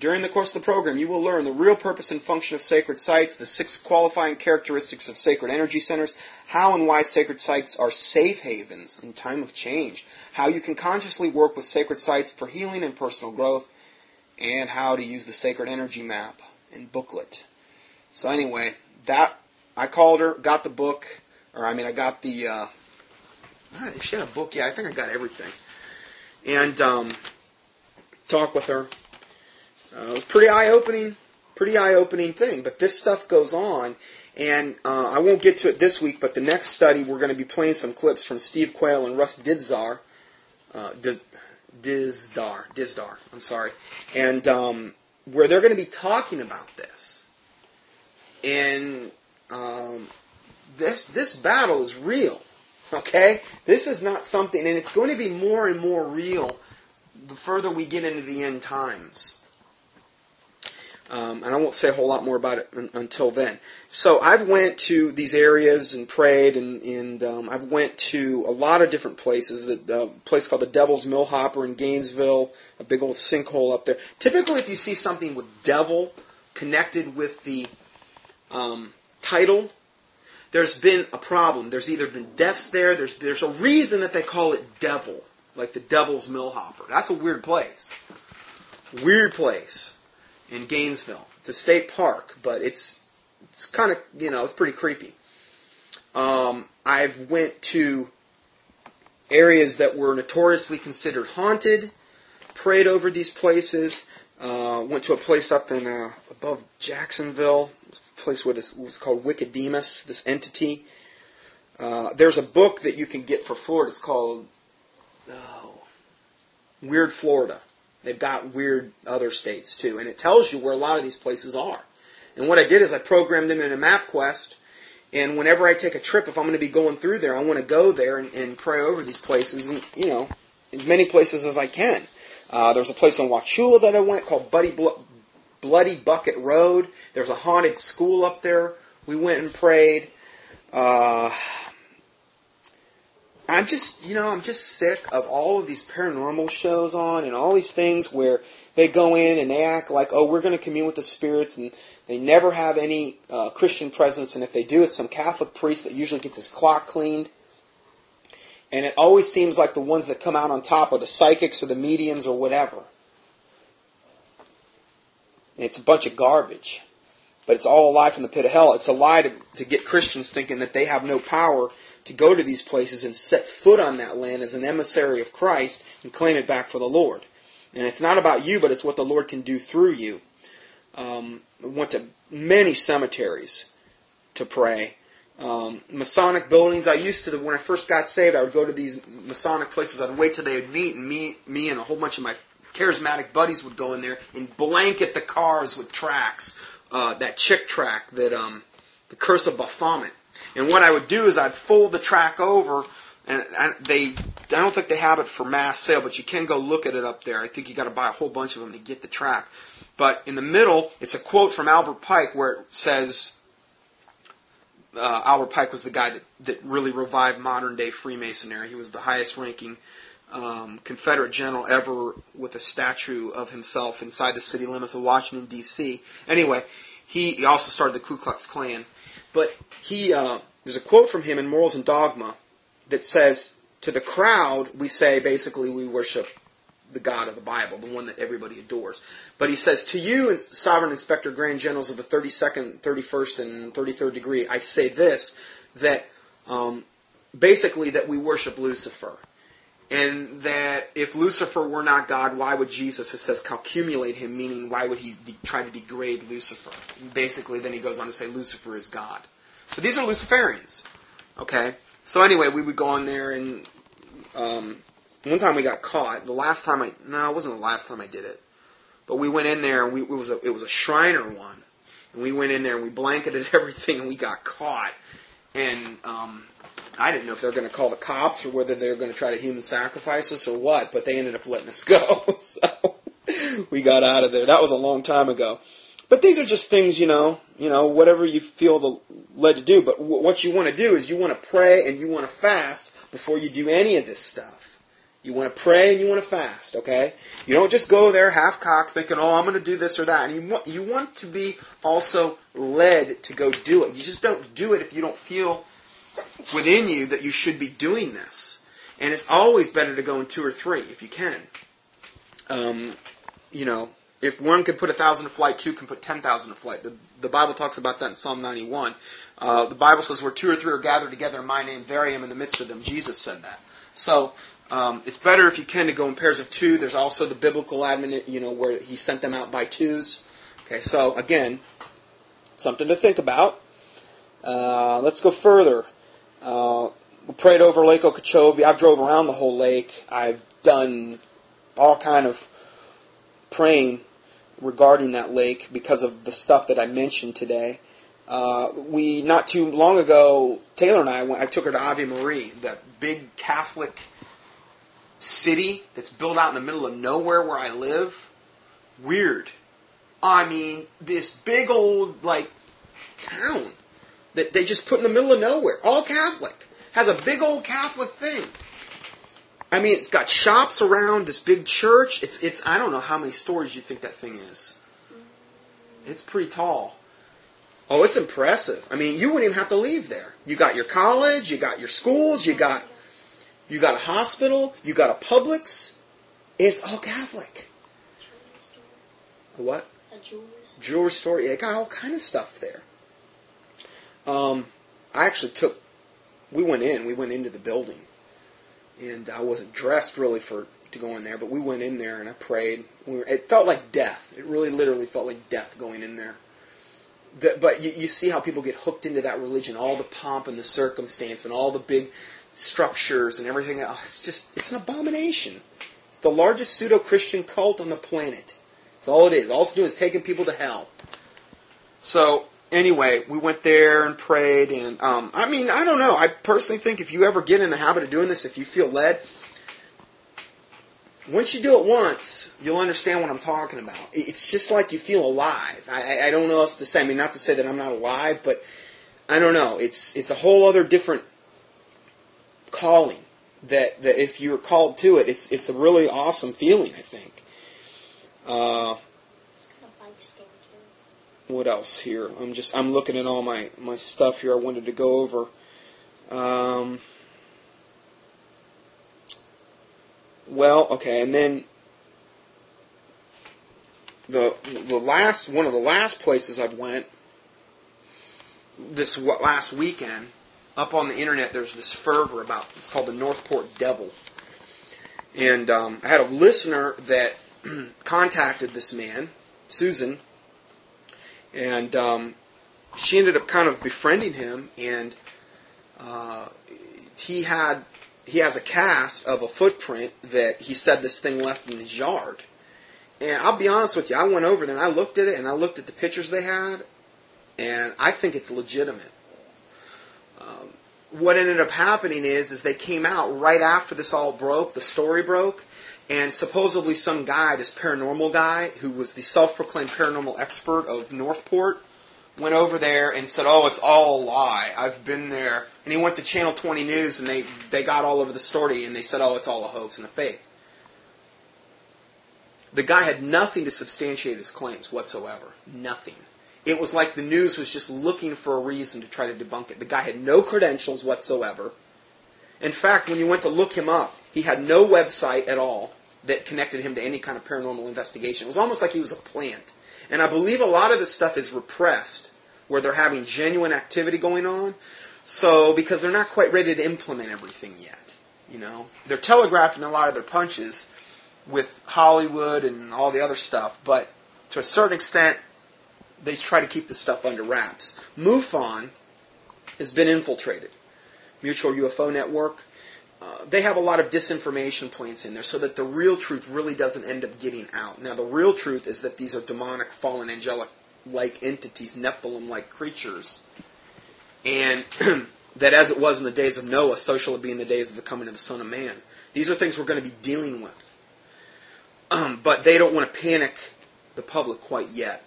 Speaker 1: During the course of the program, you will learn the real purpose and function of sacred sites, the six qualifying characteristics of sacred energy centers, how and why sacred sites are safe havens in time of change, how you can consciously work with sacred sites for healing and personal growth, and how to use the sacred energy map and booklet. So anyway, that I called her, got the book, or I mean, I got the. Uh, she had a book, yeah, I think I got everything, and um, talk with her uh, it was pretty eye opening, pretty eye opening thing. But this stuff goes on, and uh, I won't get to it this week. But the next study, we're going to be playing some clips from Steve Quayle and Russ Dizdar, uh, Dizdar, Dizdar. I'm sorry, and um, where they're going to be talking about this, and um, this this battle is real. Okay, this is not something, and it's going to be more and more real the further we get into the end times. Um, and I won't say a whole lot more about it un- until then. So I've went to these areas and prayed, and, and um, I've went to a lot of different places. The place called the Devil's Millhopper in Gainesville, a big old sinkhole up there. Typically, if you see something with devil connected with the um, title, there's been a problem. There's either been deaths there. There's there's a reason that they call it devil, like the Devil's Millhopper. That's a weird place. Weird place in Gainesville. It's a state park, but it's it's kind of you know it's pretty creepy. Um, I've went to areas that were notoriously considered haunted, prayed over these places. Uh, went to a place up in uh, above Jacksonville, place where this was called Wickedemus, this entity. Uh, there's a book that you can get for Florida. It's called oh, Weird Florida. They've got weird other states too, and it tells you where a lot of these places are. And what I did is I programmed them in a MapQuest. and whenever I take a trip, if I'm going to be going through there, I want to go there and, and pray over these places, and you know, as many places as I can. Uh, there's a place in Wauchula that I went called Buddy Bloody Bucket Road. There's a haunted school up there. We went and prayed. Uh, I'm just, you know, I'm just sick of all of these paranormal shows on and all these things where they go in and they act like, oh, we're going to commune with the spirits, and they never have any uh, Christian presence. And if they do, it's some Catholic priest that usually gets his clock cleaned. And it always seems like the ones that come out on top are the psychics or the mediums or whatever. And it's a bunch of garbage. But it's all a lie from the pit of hell. It's a lie to, to get Christians thinking that they have no power to go to these places and set foot on that land as an emissary of Christ and claim it back for the Lord. And it's not about you, but it's what the Lord can do through you. Um, I went to many cemeteries to pray. Um, Masonic buildings. I used to, when I first got saved, I would go to these Masonic places. I'd wait till they would meet, and me, me and a whole bunch of my charismatic buddies would go in there and blanket the cars with tracks. Uh, that Chick track that um, the Curse of Baphomet. And what I would do is I'd fold the track over, and they, I don't think they have it for mass sale, but you can go look at it up there. I think you got to buy a whole bunch of them to get the track. But in the middle, it's a quote from Albert Pike where it says, uh, Albert Pike was the guy that, that really revived modern day Freemasonry. He was the highest ranking um, Confederate general ever with a statue of himself inside the city limits of Washington, D.C. Anyway, he, he also started the Ku Klux Klan. But he, uh, there's a quote from him in Morals and Dogma that says, to the crowd, we say basically we worship the God of the Bible, the one that everybody adores. But he says, To you, sovereign inspector grand generals of the 32nd, 31st, and 33rd degree, I say this, that um, basically that we worship Lucifer. And that if Lucifer were not God, why would Jesus, it says, calculate him, meaning why would he de- try to degrade Lucifer? Basically, then he goes on to say Lucifer is God. So these are Luciferians. Okay? So anyway, we would go on there and um, one time we got caught. The last time I no, it wasn't the last time I did it, but we went in there and we it was a it was a Shriner one, and we went in there and we blanketed everything and we got caught, and um, I didn't know if they were going to call the cops or whether they were going to try to human sacrifice us or what, but they ended up letting us go, so we got out of there. That was a long time ago. But these are just things, you know, you know, whatever you feel the, led to do. But w- what you want to do is you want to pray and you want to fast before you do any of this stuff. You want to pray and you want to fast, okay? You don't just go there half cocked thinking, oh, I'm going to do this or that. And you want, you want to be also led to go do it. You just don't do it if you don't feel within you that you should be doing this. And it's always better to go in two or three if you can. Um, you know, if one can put a thousand to flight, two can put ten thousand to flight. The, the Bible talks about that in Psalm 91. Uh, the Bible says, where two or three are gathered together in my name, there I am in the midst of them. Jesus said that. So um, it's better if you can to go in pairs of two. There's also the biblical admonition, you know, where he sent them out by twos. Okay, so again, something to think about. Uh, let's go further. Uh, we prayed over Lake Okeechobee. I've drove around the whole lake. I've done all kind of praying regarding that lake because of the stuff that I mentioned today. Uh, we not too long ago, Taylor and I went. I took her to Ave Marie, that big Catholic city that's built out in the middle of nowhere where I live. Weird. I mean, this big old like town that they just put in the middle of nowhere, all Catholic, has a big old Catholic thing. I mean, it's got shops around this big church. It's it's I don't know how many stories you think that thing is. It's pretty tall. Oh, it's impressive. I mean, you wouldn't even have to leave there. You got your college, you got your schools, you got you got a hospital, you got a Publix. It's all Catholic. A what?
Speaker 2: A jewelry store.
Speaker 1: Jewelry store. Yeah, got all kind of stuff there. Um, I actually took. We went in. We went into the building, and I wasn't dressed really for to go in there, but we went in there and I prayed. We were, it felt like death. It really, literally felt like death going in there. The, but you, you see how people get hooked into that religion, all the pomp and the circumstance, and all the big structures and everything else. It's just, it's an abomination. It's the largest pseudo Christian cult on the planet. That's all it is. All it's doing is taking people to hell. So, anyway, we went there and prayed, and um, I mean, I don't know. I personally think if you ever get in the habit of doing this, if you feel led, once you do it once, you'll understand what I'm talking about. It's just like you feel alive. I, I don't know else to say. I mean, not to say that I'm not alive, but I don't know. It's it's a whole other different calling that that if you're called to it, it's it's a really awesome feeling. I think. Uh, what else here? I'm just I'm looking at all my my stuff here. I wanted to go over. Um, well, okay, and then the the last one of the last places I've went this last weekend up on the internet, there's this fervor about it's called the Northport Devil, and um, I had a listener that contacted this man, Susan, and um, she ended up kind of befriending him, and uh, he had he has a cast of a footprint that he said this thing left in his yard. And I'll be honest with you, I went over there and I looked at it and I looked at the pictures they had, and I think it's legitimate. Um, what ended up happening is, is they came out right after this all broke, the story broke, and supposedly some guy, this paranormal guy, who was the self-proclaimed paranormal expert of Northport, went over there and said, "Oh, it's all a lie. I've been there." And he went to Channel 20 News, and they they got all over the story, and they said, "Oh, it's all a hoax and a fake." The guy had nothing to substantiate his claims whatsoever. Nothing. It was like the news was just looking for a reason to try to debunk it. The guy had no credentials whatsoever. In fact, when you went to look him up, he had no website at all that connected him to any kind of paranormal investigation. It was almost like he was a plant. And I believe a lot of this stuff is repressed, where they're having genuine activity going on. So, because they're not quite ready to implement everything yet, you know, they're telegraphing a lot of their punches with Hollywood and all the other stuff, but to a certain extent, they try to keep this stuff under wraps. MUFON has been infiltrated. Mutual UFO Network. Uh, they have a lot of disinformation plants in there so that the real truth really doesn't end up getting out. Now, the real truth is that these are demonic, fallen, angelic like entities, Nephilim like creatures. And that as it was in the days of Noah, so shall it be in the days of the coming of the Son of Man. These are things we're going to be dealing with. Um, but they don't want to panic the public quite yet.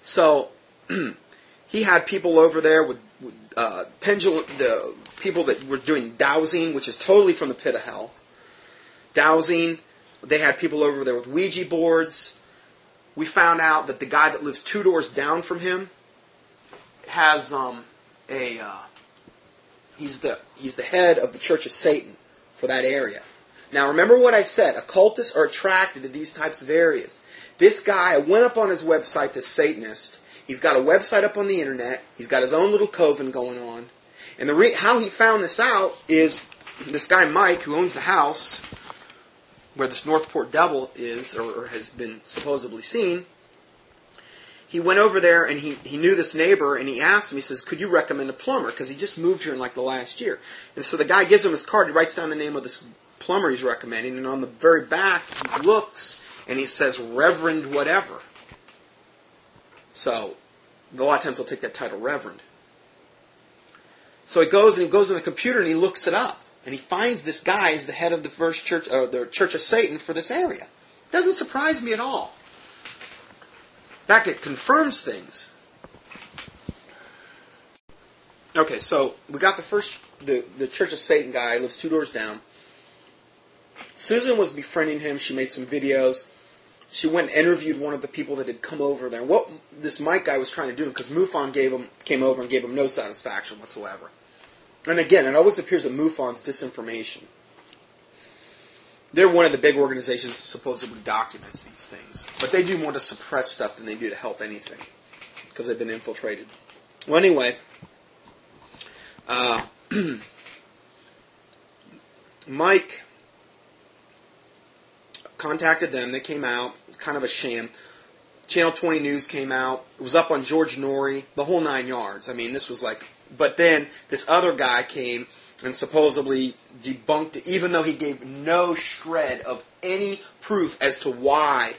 Speaker 1: So he had people over there with, with uh, pendulum, the people that were doing dowsing, which is totally from the pit of hell. Dowsing. They had people over there with Ouija boards. We found out that the guy that lives two doors down from him has um, a uh, he's the he's the head of the Church of Satan for that area. Now remember what I said: occultists are attracted to these types of areas. This guy, I went up on his website, this Satanist. He's got a website up on the internet. He's got his own little coven going on. And the re- how he found this out is this guy Mike, who owns the house where this Northport Devil is, or, or has been supposedly seen. He went over there and he, he knew this neighbor and he asked him, he says, could you recommend a plumber? Because he just moved here in like the last year. And so the guy gives him his card, he writes down the name of this plumber he's recommending, and on the very back he looks and he says Reverend whatever. So a lot of times they'll take that title Reverend. So he goes and he goes in the computer and he looks it up. And he finds this guy is the head of the first church, or the Church of Satan for this area. Doesn't surprise me at all. In fact, it confirms things. Okay, so we got the first, the, the Church of Satan guy lives two doors down. Susan was befriending him. She made some videos. She went and interviewed one of the people that had come over there. What this Mike guy was trying to do, because MUFON gave him came over and gave him no satisfaction whatsoever. And again, it always appears that MUFON's disinformation. They're one of the big organizations that supposedly documents these things, but they do more to suppress stuff than they do to help anything because they've been infiltrated. Well, anyway, uh, Mike contacted them. They came out, kind of a sham. Channel 20 News came out. It was up on George Noory, the whole nine yards. I mean, this was like. But then this other guy came and supposedly debunked it, even though he gave no shred of any proof as to why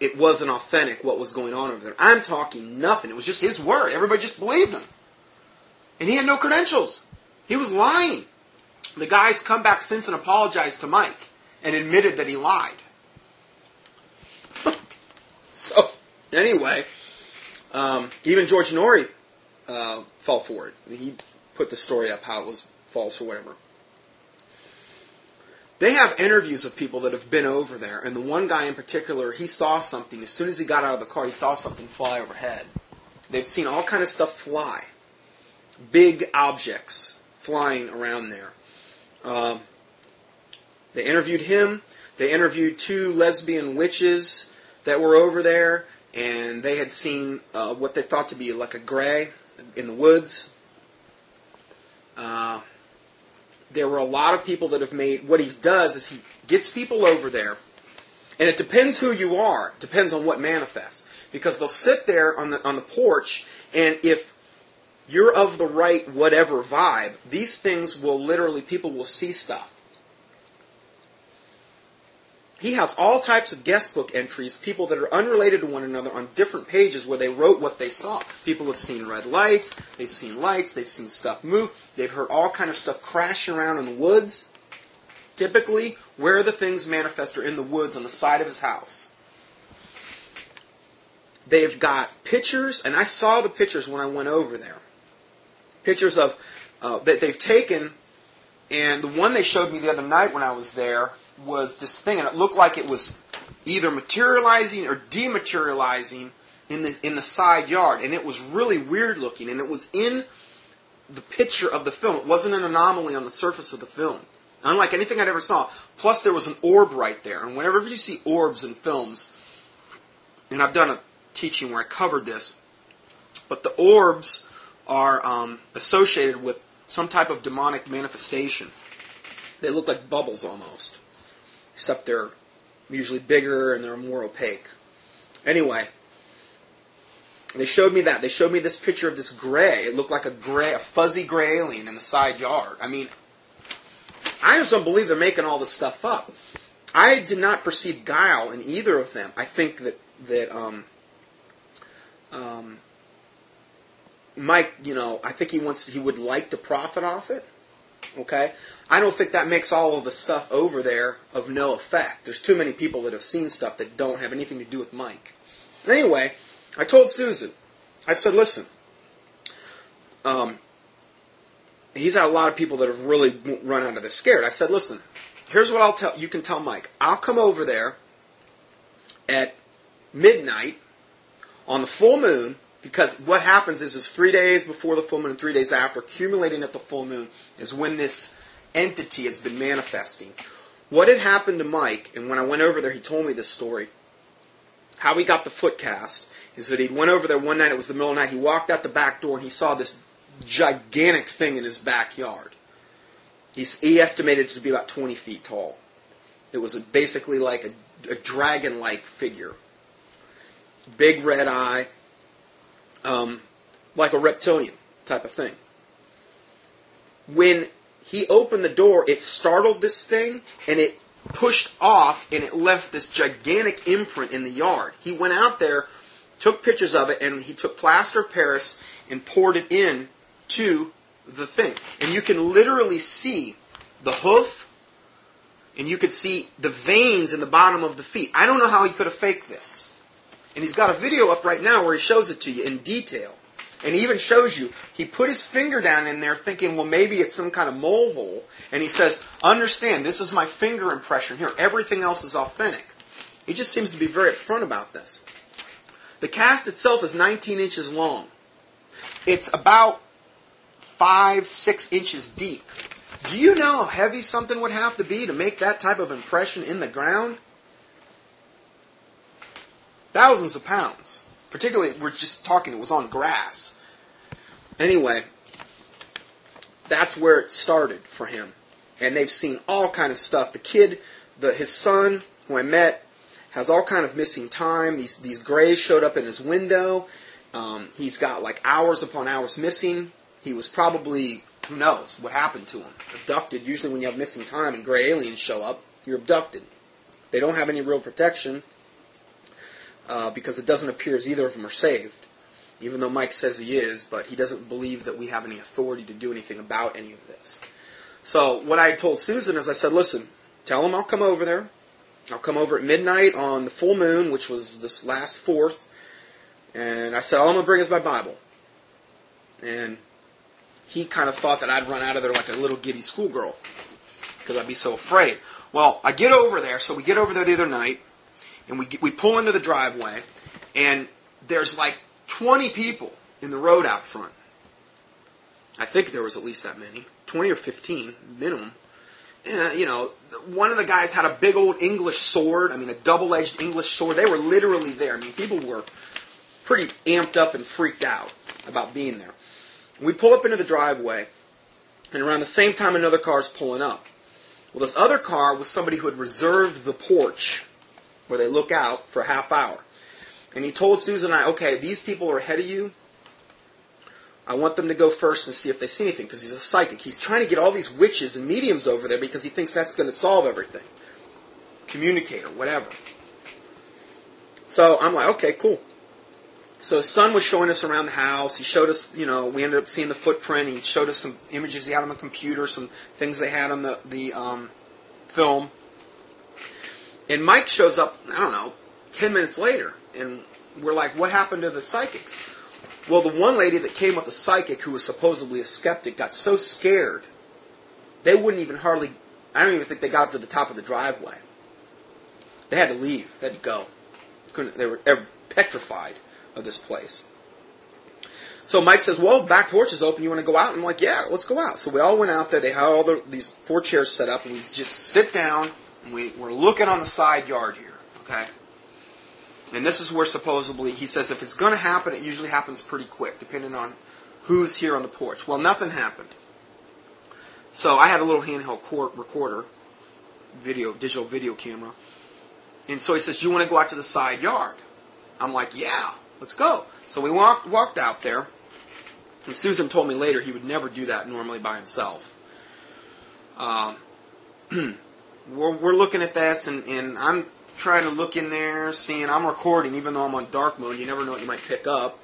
Speaker 1: it wasn't authentic what was going on over there. I'm talking nothing. It was just his word. Everybody just believed him. And he had no credentials. He was lying. The guy's come back since and apologized to Mike and admitted that he lied. so, anyway, um, even George Noory uh, fell for it. He put the story up how it was false or whatever. They have interviews of people that have been over there, and the one guy in particular, he saw something. As soon as he got out of the car, he saw something fly overhead. They've seen all kind of stuff fly, big objects flying around there. Um, they interviewed him. They interviewed two lesbian witches that were over there, and they had seen uh, what they thought to be like a gray in the woods. Uh, there were a lot of people that have made. What he does is he gets people over there, And it depends who you are. It depends on what manifests. Because they'll sit there on the on the porch, and if you're of the right whatever vibe, these things will literally people will see stuff. He has all types of guest book entries, people that are unrelated to one another on different pages where they wrote what they saw. People have seen red lights, they've seen lights, they've seen stuff move, they've heard all kind of stuff crashing around in the woods. Typically, where the things manifest are in the woods on the side of his house. They've got pictures, and I saw the pictures when I went over there. Pictures of uh, that they've taken, and the one they showed me the other night when I was there was this thing, and it looked like it was either materializing or dematerializing in the in the side yard, and it was really weird looking, and it was in the picture of the film. It wasn't an anomaly on the surface of the film, unlike anything I'd ever saw. Plus, there was an orb right there, and whenever you see orbs in films, and I've done a teaching where I covered this, but the orbs are um, associated with some type of demonic manifestation. They look like bubbles almost except they're usually bigger and they're more opaque. Anyway, they showed me that. They showed me this picture of this gray. It looked like a gray, a fuzzy gray alien in the side yard. I mean, I just don't believe they're making all this stuff up. I did not perceive guile in either of them. I think that that um, um, Mike, you know, I think he wants he would like to profit off it. Okay? I don't think that makes all of the stuff over there of no effect. There's too many people that have seen stuff that don't have anything to do with Mike. Anyway, I told Susan, I said, listen, um, he's had a lot of people that have really run out of this scared. I said, listen, here's what I'll tell you can tell Mike. I'll come over there at midnight on the full moon because what happens is, is three days before the full moon and three days after, accumulating at the full moon, is when this entity has been manifesting. What had happened to Mike, and when I went over there, he told me this story. How he got the foot cast is that he went over there one night. It was the middle of the night. He walked out the back door and he saw this gigantic thing in his backyard. He's, he estimated it to be about 20 feet tall. It was a, basically like a, a dragon-like figure. Big red eye, um, like a reptilian type of thing. When he opened the door, it startled this thing and it pushed off and it left this gigantic imprint in the yard. He went out there, took pictures of it, and he took plaster of Paris and poured it in to the thing. And you can literally see the hoof and you could see the veins in the bottom of the feet. I don't know how he could have faked this. And he's got a video up right now where he shows it to you in detail. And he even shows you, he put his finger down in there thinking, well, maybe it's some kind of mole hole. And he says, understand, this is my finger impression here. Everything else is authentic. He just seems to be very upfront about this. The cast itself is 19 inches long. It's about five, six inches deep. Do you know how heavy something would have to be to make that type of impression in the ground? Thousands of pounds. Particularly, we're just talking, it was on grass. Anyway, that's where it started for him. And they've seen all kind of stuff. The kid, the his son, who I met, has all kind of missing time. These these grays showed up in his window. Um, he's got like hours upon hours missing. He was probably who knows what happened to him. Abducted. Usually, when you have missing time and gray aliens show up, you're abducted. They don't have any real protection uh, because it doesn't appear as either of them are saved, even though Mike says he is, but he doesn't believe that we have any authority to do anything about any of this. So what I told Susan is I said, listen, tell him I'll come over there. I'll come over at midnight on the full moon, which was this last fourth. And I said, all I'm going to bring is my Bible. And he kind of thought that I'd run out of there like a little giddy schoolgirl because I'd be so afraid. Well, I get over there, so we get over there the other night, and we we pull into the driveway, and there's like 20 people in the road out front. I think there was at least that many, 20 or 15 minimum. Uh, you know, one of the guys had a big old English sword. I mean, a double-edged English sword. They were literally there. I mean, people were pretty amped up and freaked out about being there. We pull up into the driveway, and around the same time, another car's pulling up. Well, this other car was somebody who had reserved the porch where they look out for a half hour. And he told Susan and I, okay, these people are ahead of you. I want them to go first and see if they see anything because he's a psychic. He's trying to get all these witches and mediums over there because he thinks that's going to solve everything. Communicator, whatever. So I'm like, okay, cool. So his son was showing us around the house. He showed us, you know, we ended up seeing the footprint. He showed us some images he had on the computer, some things they had on the the um, film. And Mike shows up, I don't know, ten minutes later, and we're like, what happened to the psychics? Well, the one lady that came with the psychic, who was supposedly a skeptic, got so scared they wouldn't even hardly. I don't even think they got up to the top of the driveway. They had to leave. They had to go. Couldn't. They were, they were petrified of this place. So Mike says, "Well, back porch is open. You want to go out?" And I'm like, "Yeah, let's go out." So we all went out there. They had all the, these four chairs set up, and we just sit down and we, we're looking on the side yard here. Okay. And this is where supposedly he says if it's going to happen, it usually happens pretty quick, depending on who's here on the porch. Well, nothing happened. So I had a little handheld recorder, video, digital video camera, and so he says, "You want to go out to the side yard?" I'm like, "Yeah, let's go." So we walked walked out there, and Susan told me later he would never do that normally by himself. Um, we're, we're looking at this, and, and I'm trying to look in there, seeing I'm recording, even though I'm on dark mode. You never know what you might pick up.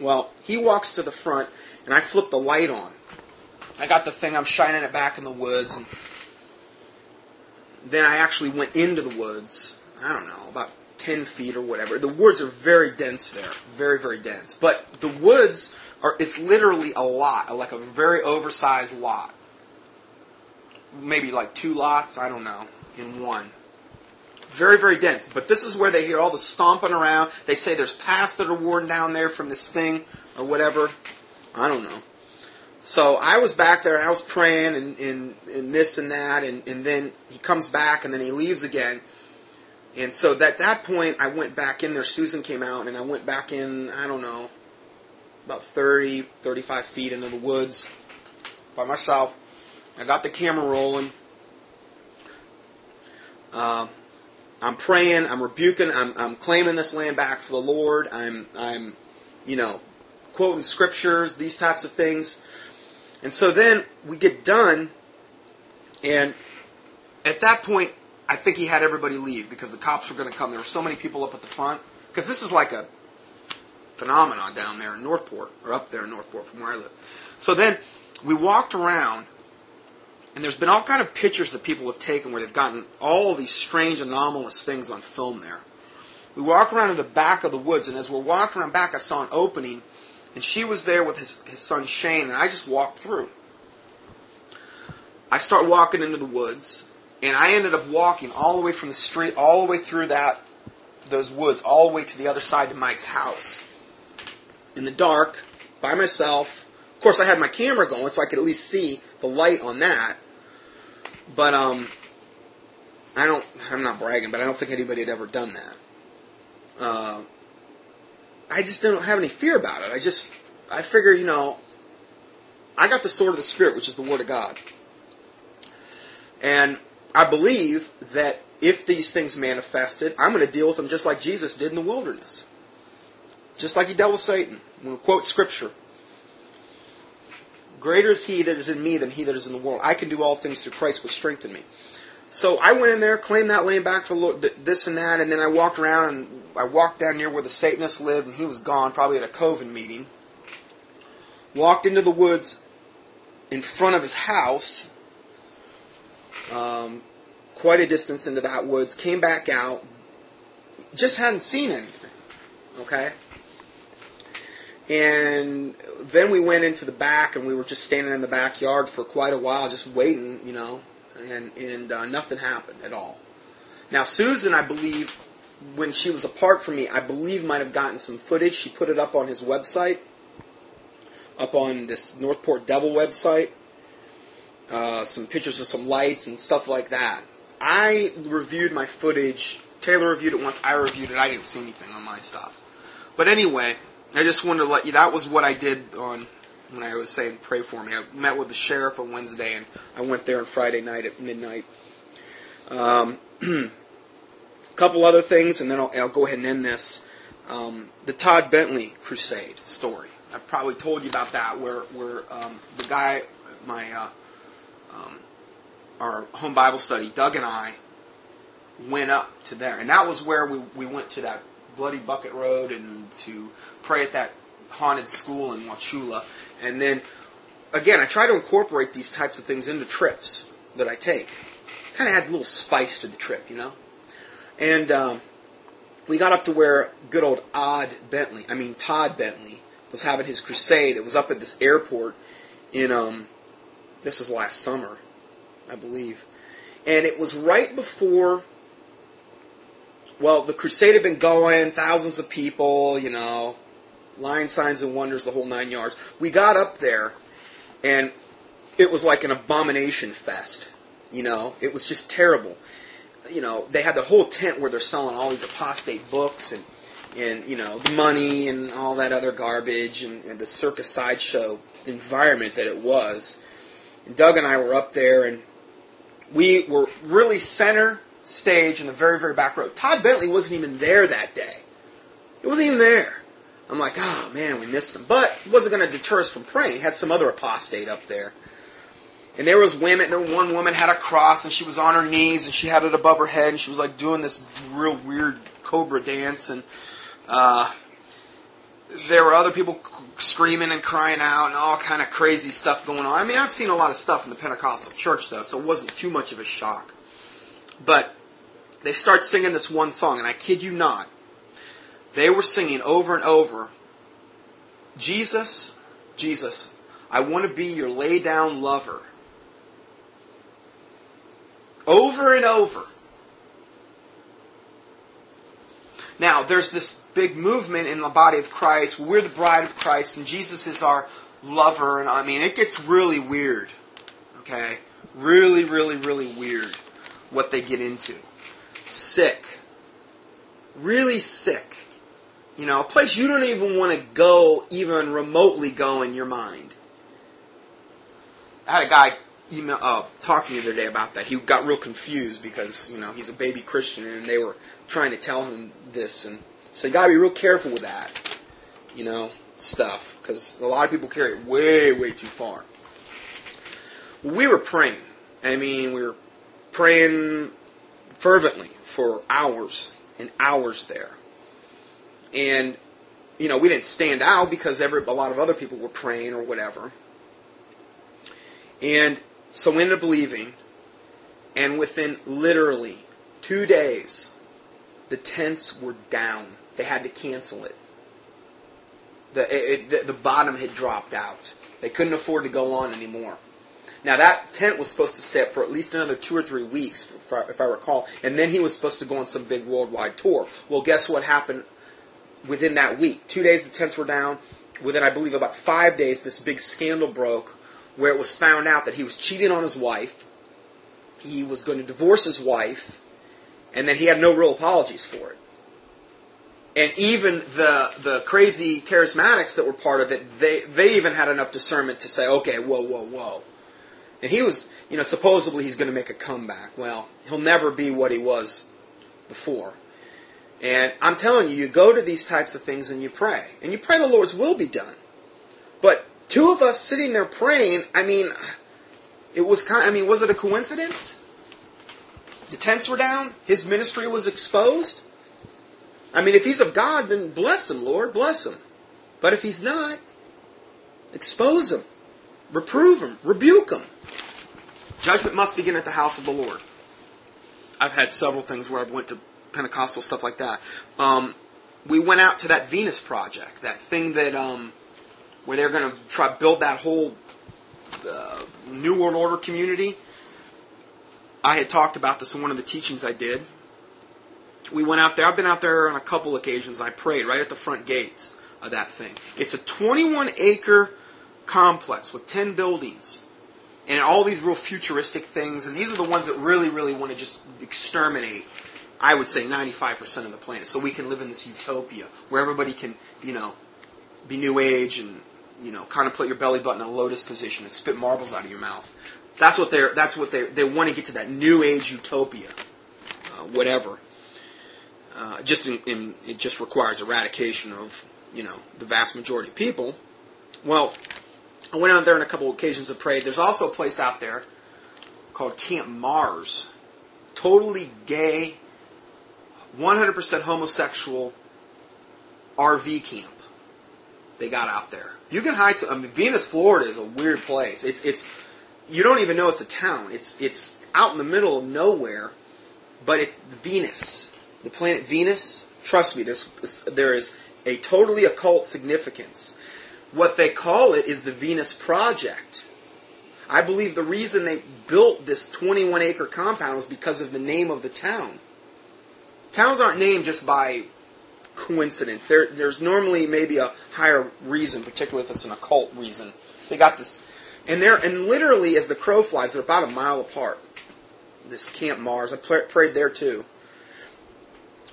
Speaker 1: Well, he walks to the front, and I flip the light on. I got the thing, I'm shining it back in the woods, and then I actually went into the woods. I don't know, about 10 feet or whatever. The woods are very dense there, very, very dense. But the woods are, it's literally a lot, like a very oversized lot. Maybe like two lots, I don't know, in one. Very, very dense. But this is where they hear all the stomping around. They say there's paths that are worn down there from this thing or whatever. I don't know. So I was back there and I was praying and, and, and this and that. And, and then he comes back and then he leaves again. And so at that point, I went back in there. Susan came out and I went back in, I don't know, about 30, 35 feet into the woods by myself. I got the camera rolling. Uh, I'm praying, I'm rebuking, I'm, I'm claiming this land back for the Lord. I'm, I'm, you know, quoting scriptures, these types of things. And so then we get done, and at that point, I think he had everybody leave because the cops were going to come. There were so many people up at the front because this is like a phenomenon down there in Northport or up there in Northport from where I live. So then we walked around and there's been all kind of pictures that people have taken where they've gotten all these strange, anomalous things on film there. We walk around in the back of the woods, and as we're walking around back, I saw an opening, and she was there with his, his son Shane, and I just walked through. I start walking into the woods, and I ended up walking all the way from the street, all the way through that those woods, all the way to the other side of Mike's house. In the dark, by myself. Course, I had my camera going, so I could at least see the light on that. But um, I don't. I'm not bragging, but I don't think anybody had ever done that. Uh, I just don't have any fear about it. I just, I figure, you know, I got the sword of the Spirit, which is the Word of God. And I believe that if these things manifested, I'm going to deal with them just like Jesus did in the wilderness. Just like he dealt with Satan. We'll quote Scripture. Greater is he that is in me than he that is in the world. I can do all things through Christ which strengthen me. So I went in there, claimed that land back for this and that, and then I walked around and I walked down near where the Satanist lived, and he was gone, probably at a coven meeting. Walked into the woods in front of his house, um, quite a distance into that woods, came back out, just hadn't seen anything. Okay? And then we went into the back and we were just standing in the backyard for quite a while, just waiting, you know, and, and uh, nothing happened at all. Now, Susan, I believe, when she was apart from me, I believe might have gotten some footage. She put it up on his website, up on this Northport Devil website. Uh, some pictures of some lights and stuff like that. I reviewed my footage. Taylor reviewed it once. I reviewed it. I didn't see anything on my stuff. But anyway, I just wanted to let you. That was what I did on when I was saying pray for me. I met with the sheriff on Wednesday, and I went there on Friday night at midnight. Um, a couple other things, and then I'll, I'll go ahead and end this. Um, the Todd Bentley Crusade story. I've probably told you about that, where where um, the guy, my uh, um, our home Bible study, Doug and I went up to there, and that was where we we went to that bloody bucket road and to pray at that haunted school in Wauchula, and then again, I try to incorporate these types of things into trips that I take. Kind of adds a little spice to the trip, you know. And um, we got up to where good old Odd Bentley, I mean Todd Bentley, was having his crusade. It was up at this airport in um, this was last summer, I believe, and it was right before. Well, the crusade had been going, thousands of people, you know, line signs and wonders, the whole nine yards. We got up there, and it was like an abomination fest. You know, it was just terrible. You know, they had the whole tent where they're selling all these apostate books and and you know the money and all that other garbage and, and the circus sideshow environment that it was. And Doug and I were up there and we were really center stage in the very very back row. Todd Bentley wasn't even there that day. He wasn't even there. I'm like, oh man, we missed him. But it wasn't going to deter us from praying. He had some other apostate up there. And there was women, and one woman had a cross, and she was on her knees, and she had it above her head, and she was like doing this real weird cobra dance, and uh, there were other people screaming and crying out, and all kind of crazy stuff going on. I mean, I've seen a lot of stuff in the Pentecostal church, though, so it wasn't too much of a shock. But they start singing this one song, and I kid you not, they were singing over and over, Jesus, Jesus, I want to be your lay down lover. Over and over. Now, there's this big movement in the body of Christ. We're the bride of Christ, and Jesus is our lover. And I mean, it gets really weird. Okay? Really, really, really weird what they get into. Sick. Really sick. You know, a place you don't even want to go, even remotely go in your mind. I had a guy email uh, talk to me the other day about that. He got real confused because you know he's a baby Christian, and they were trying to tell him this, and so you got to be real careful with that, you know, stuff because a lot of people carry it way, way too far. We were praying. I mean, we were praying fervently for hours and hours there. And, you know, we didn't stand out because every, a lot of other people were praying or whatever. And so we ended up leaving. And within literally two days, the tents were down. They had to cancel it. The, it, the, the bottom had dropped out. They couldn't afford to go on anymore. Now that tent was supposed to stay up for at least another two or three weeks, if I, if I, recall, and then he was supposed to go on some big worldwide tour. Well, guess what happened within that week. Two days the tents were down. Within, I believe, about five days, this big scandal broke where it was found out that he was cheating on his wife. He was going to divorce his wife, and then he had no real apologies for it. And even the the crazy charismatics that were part of it, they they even had enough discernment to say, okay, whoa, whoa, whoa. And he was, you know, supposedly he's going to make a comeback. Well, he'll never be what he was before. And I'm telling you, you go to these types of things and you pray. And you pray the Lord's will be done. But two of us sitting there praying, I mean, it was kind I mean, was it a coincidence? The tents were down, his ministry was exposed. I mean, if he's of God, then bless him, Lord, bless him. But if he's not, expose him, reprove him, rebuke him. Judgment must begin at the house of the Lord. I've had several things where I've went to Pentecostal stuff like that. Um, we went out to that Venus project, that thing that um, where they're going to try to build that whole uh, New World Order community. I had talked about this in one of the teachings I did. We went out there. I've been out there on a couple occasions. I prayed right at the front gates of that thing. It's a 21 acre complex with 10 buildings and all these real futuristic things. And these are the ones that really, really want to just exterminate I would say 95% of the planet. So we can live in this utopia where everybody can, you know, be new age and, you know, contemplate your belly button in a lotus position and spit marbles out of your mouth. That's what they're, that's what they, they want to get to that new age utopia, uh, whatever. uh, just in, in, it just requires eradication of you know the vast majority of people. Well, I went out there on a couple of occasions and prayed. There's also a place out there called Camp Mars, totally gay, 100% homosexual RV camp. They got out there. You can hide. Some, I mean, Venus, Florida is a weird place. It's it's you don't even know it's a town. It's it's out in the middle of nowhere, but it's Venus, the planet Venus. Trust me, there's there is a totally occult significance. What they call it is the Venus Project. I believe the reason they built this 21 acre compound was because of the name of the town. Towns aren't named just by coincidence. There, there's normally maybe a higher reason, particularly if it's an occult reason. So they got this, and they're and literally as the crow flies, they're about a mile apart. This Camp Mars, I prayed there too.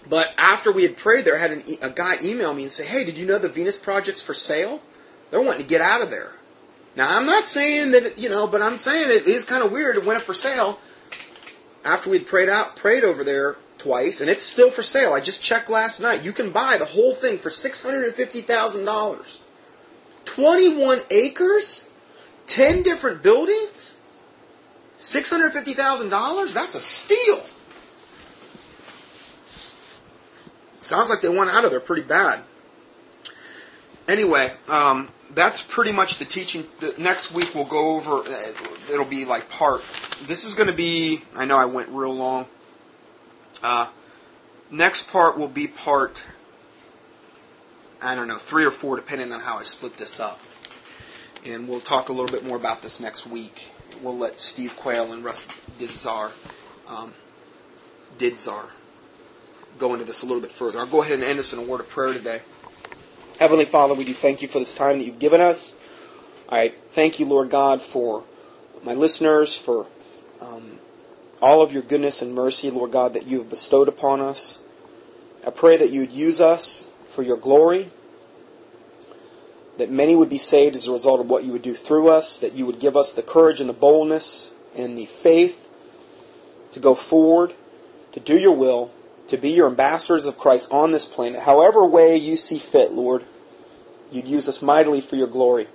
Speaker 1: But after we had prayed there, I had an, a guy email me and say, "Hey, did you know the Venus Project's for sale? They're wanting to get out of there." Now, I'm not saying that you know, but I'm saying it is kind of weird. It went up for sale after we'd prayed out, prayed over there twice, and it's still for sale. I just checked last night. You can buy the whole thing for six hundred and fifty thousand dollars. Twenty-one acres, ten different buildings, six hundred fifty thousand dollars. That's a steal. Sounds like they went out of there pretty bad. Anyway, um, that's pretty much the teaching. The next week we'll go over. Uh, it'll be like part. This is going to be. I know I went real long. Uh, next part will be part. I don't know, three or four, depending on how I split this up. And we'll talk a little bit more about this next week. We'll let Steve Quayle and Russ Dizdar, um, Dizdar go into this a little bit further. I'll go ahead and end this in a word of prayer today. Heavenly Father, we do thank you for this time that you've given us. I thank you, Lord God, for my listeners, for um, all of your goodness and mercy, Lord God, that you have bestowed upon us. I pray that you would use us for your glory, that many would be saved as a result of what you would do through us, that you would give us the courage and the boldness and the faith to go forward, to do your will, to be your ambassadors of Christ on this planet, however way you see fit, Lord. You'd use us mightily for your glory.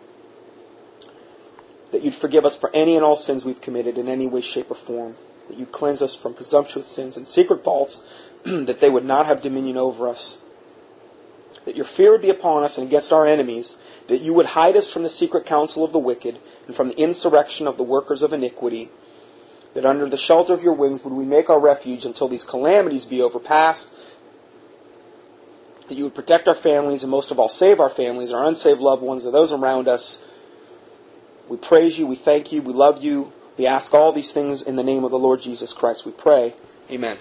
Speaker 1: That you'd forgive us for any and all sins we've committed in any way, shape, or form. That you'd cleanse us from presumptuous sins and secret faults, that they would not have dominion over us. That your fear would be upon us and against our enemies, that you would hide us from the secret counsel of the wicked and from the insurrection of the workers of iniquity, that under the shelter of your wings would we make our refuge until these calamities be overpassed, that you would protect our families and most of all save our families, our unsaved loved ones, and those around us. We praise you, we thank you, we love you. We ask all these things in the name of the Lord Jesus Christ. We pray. Amen.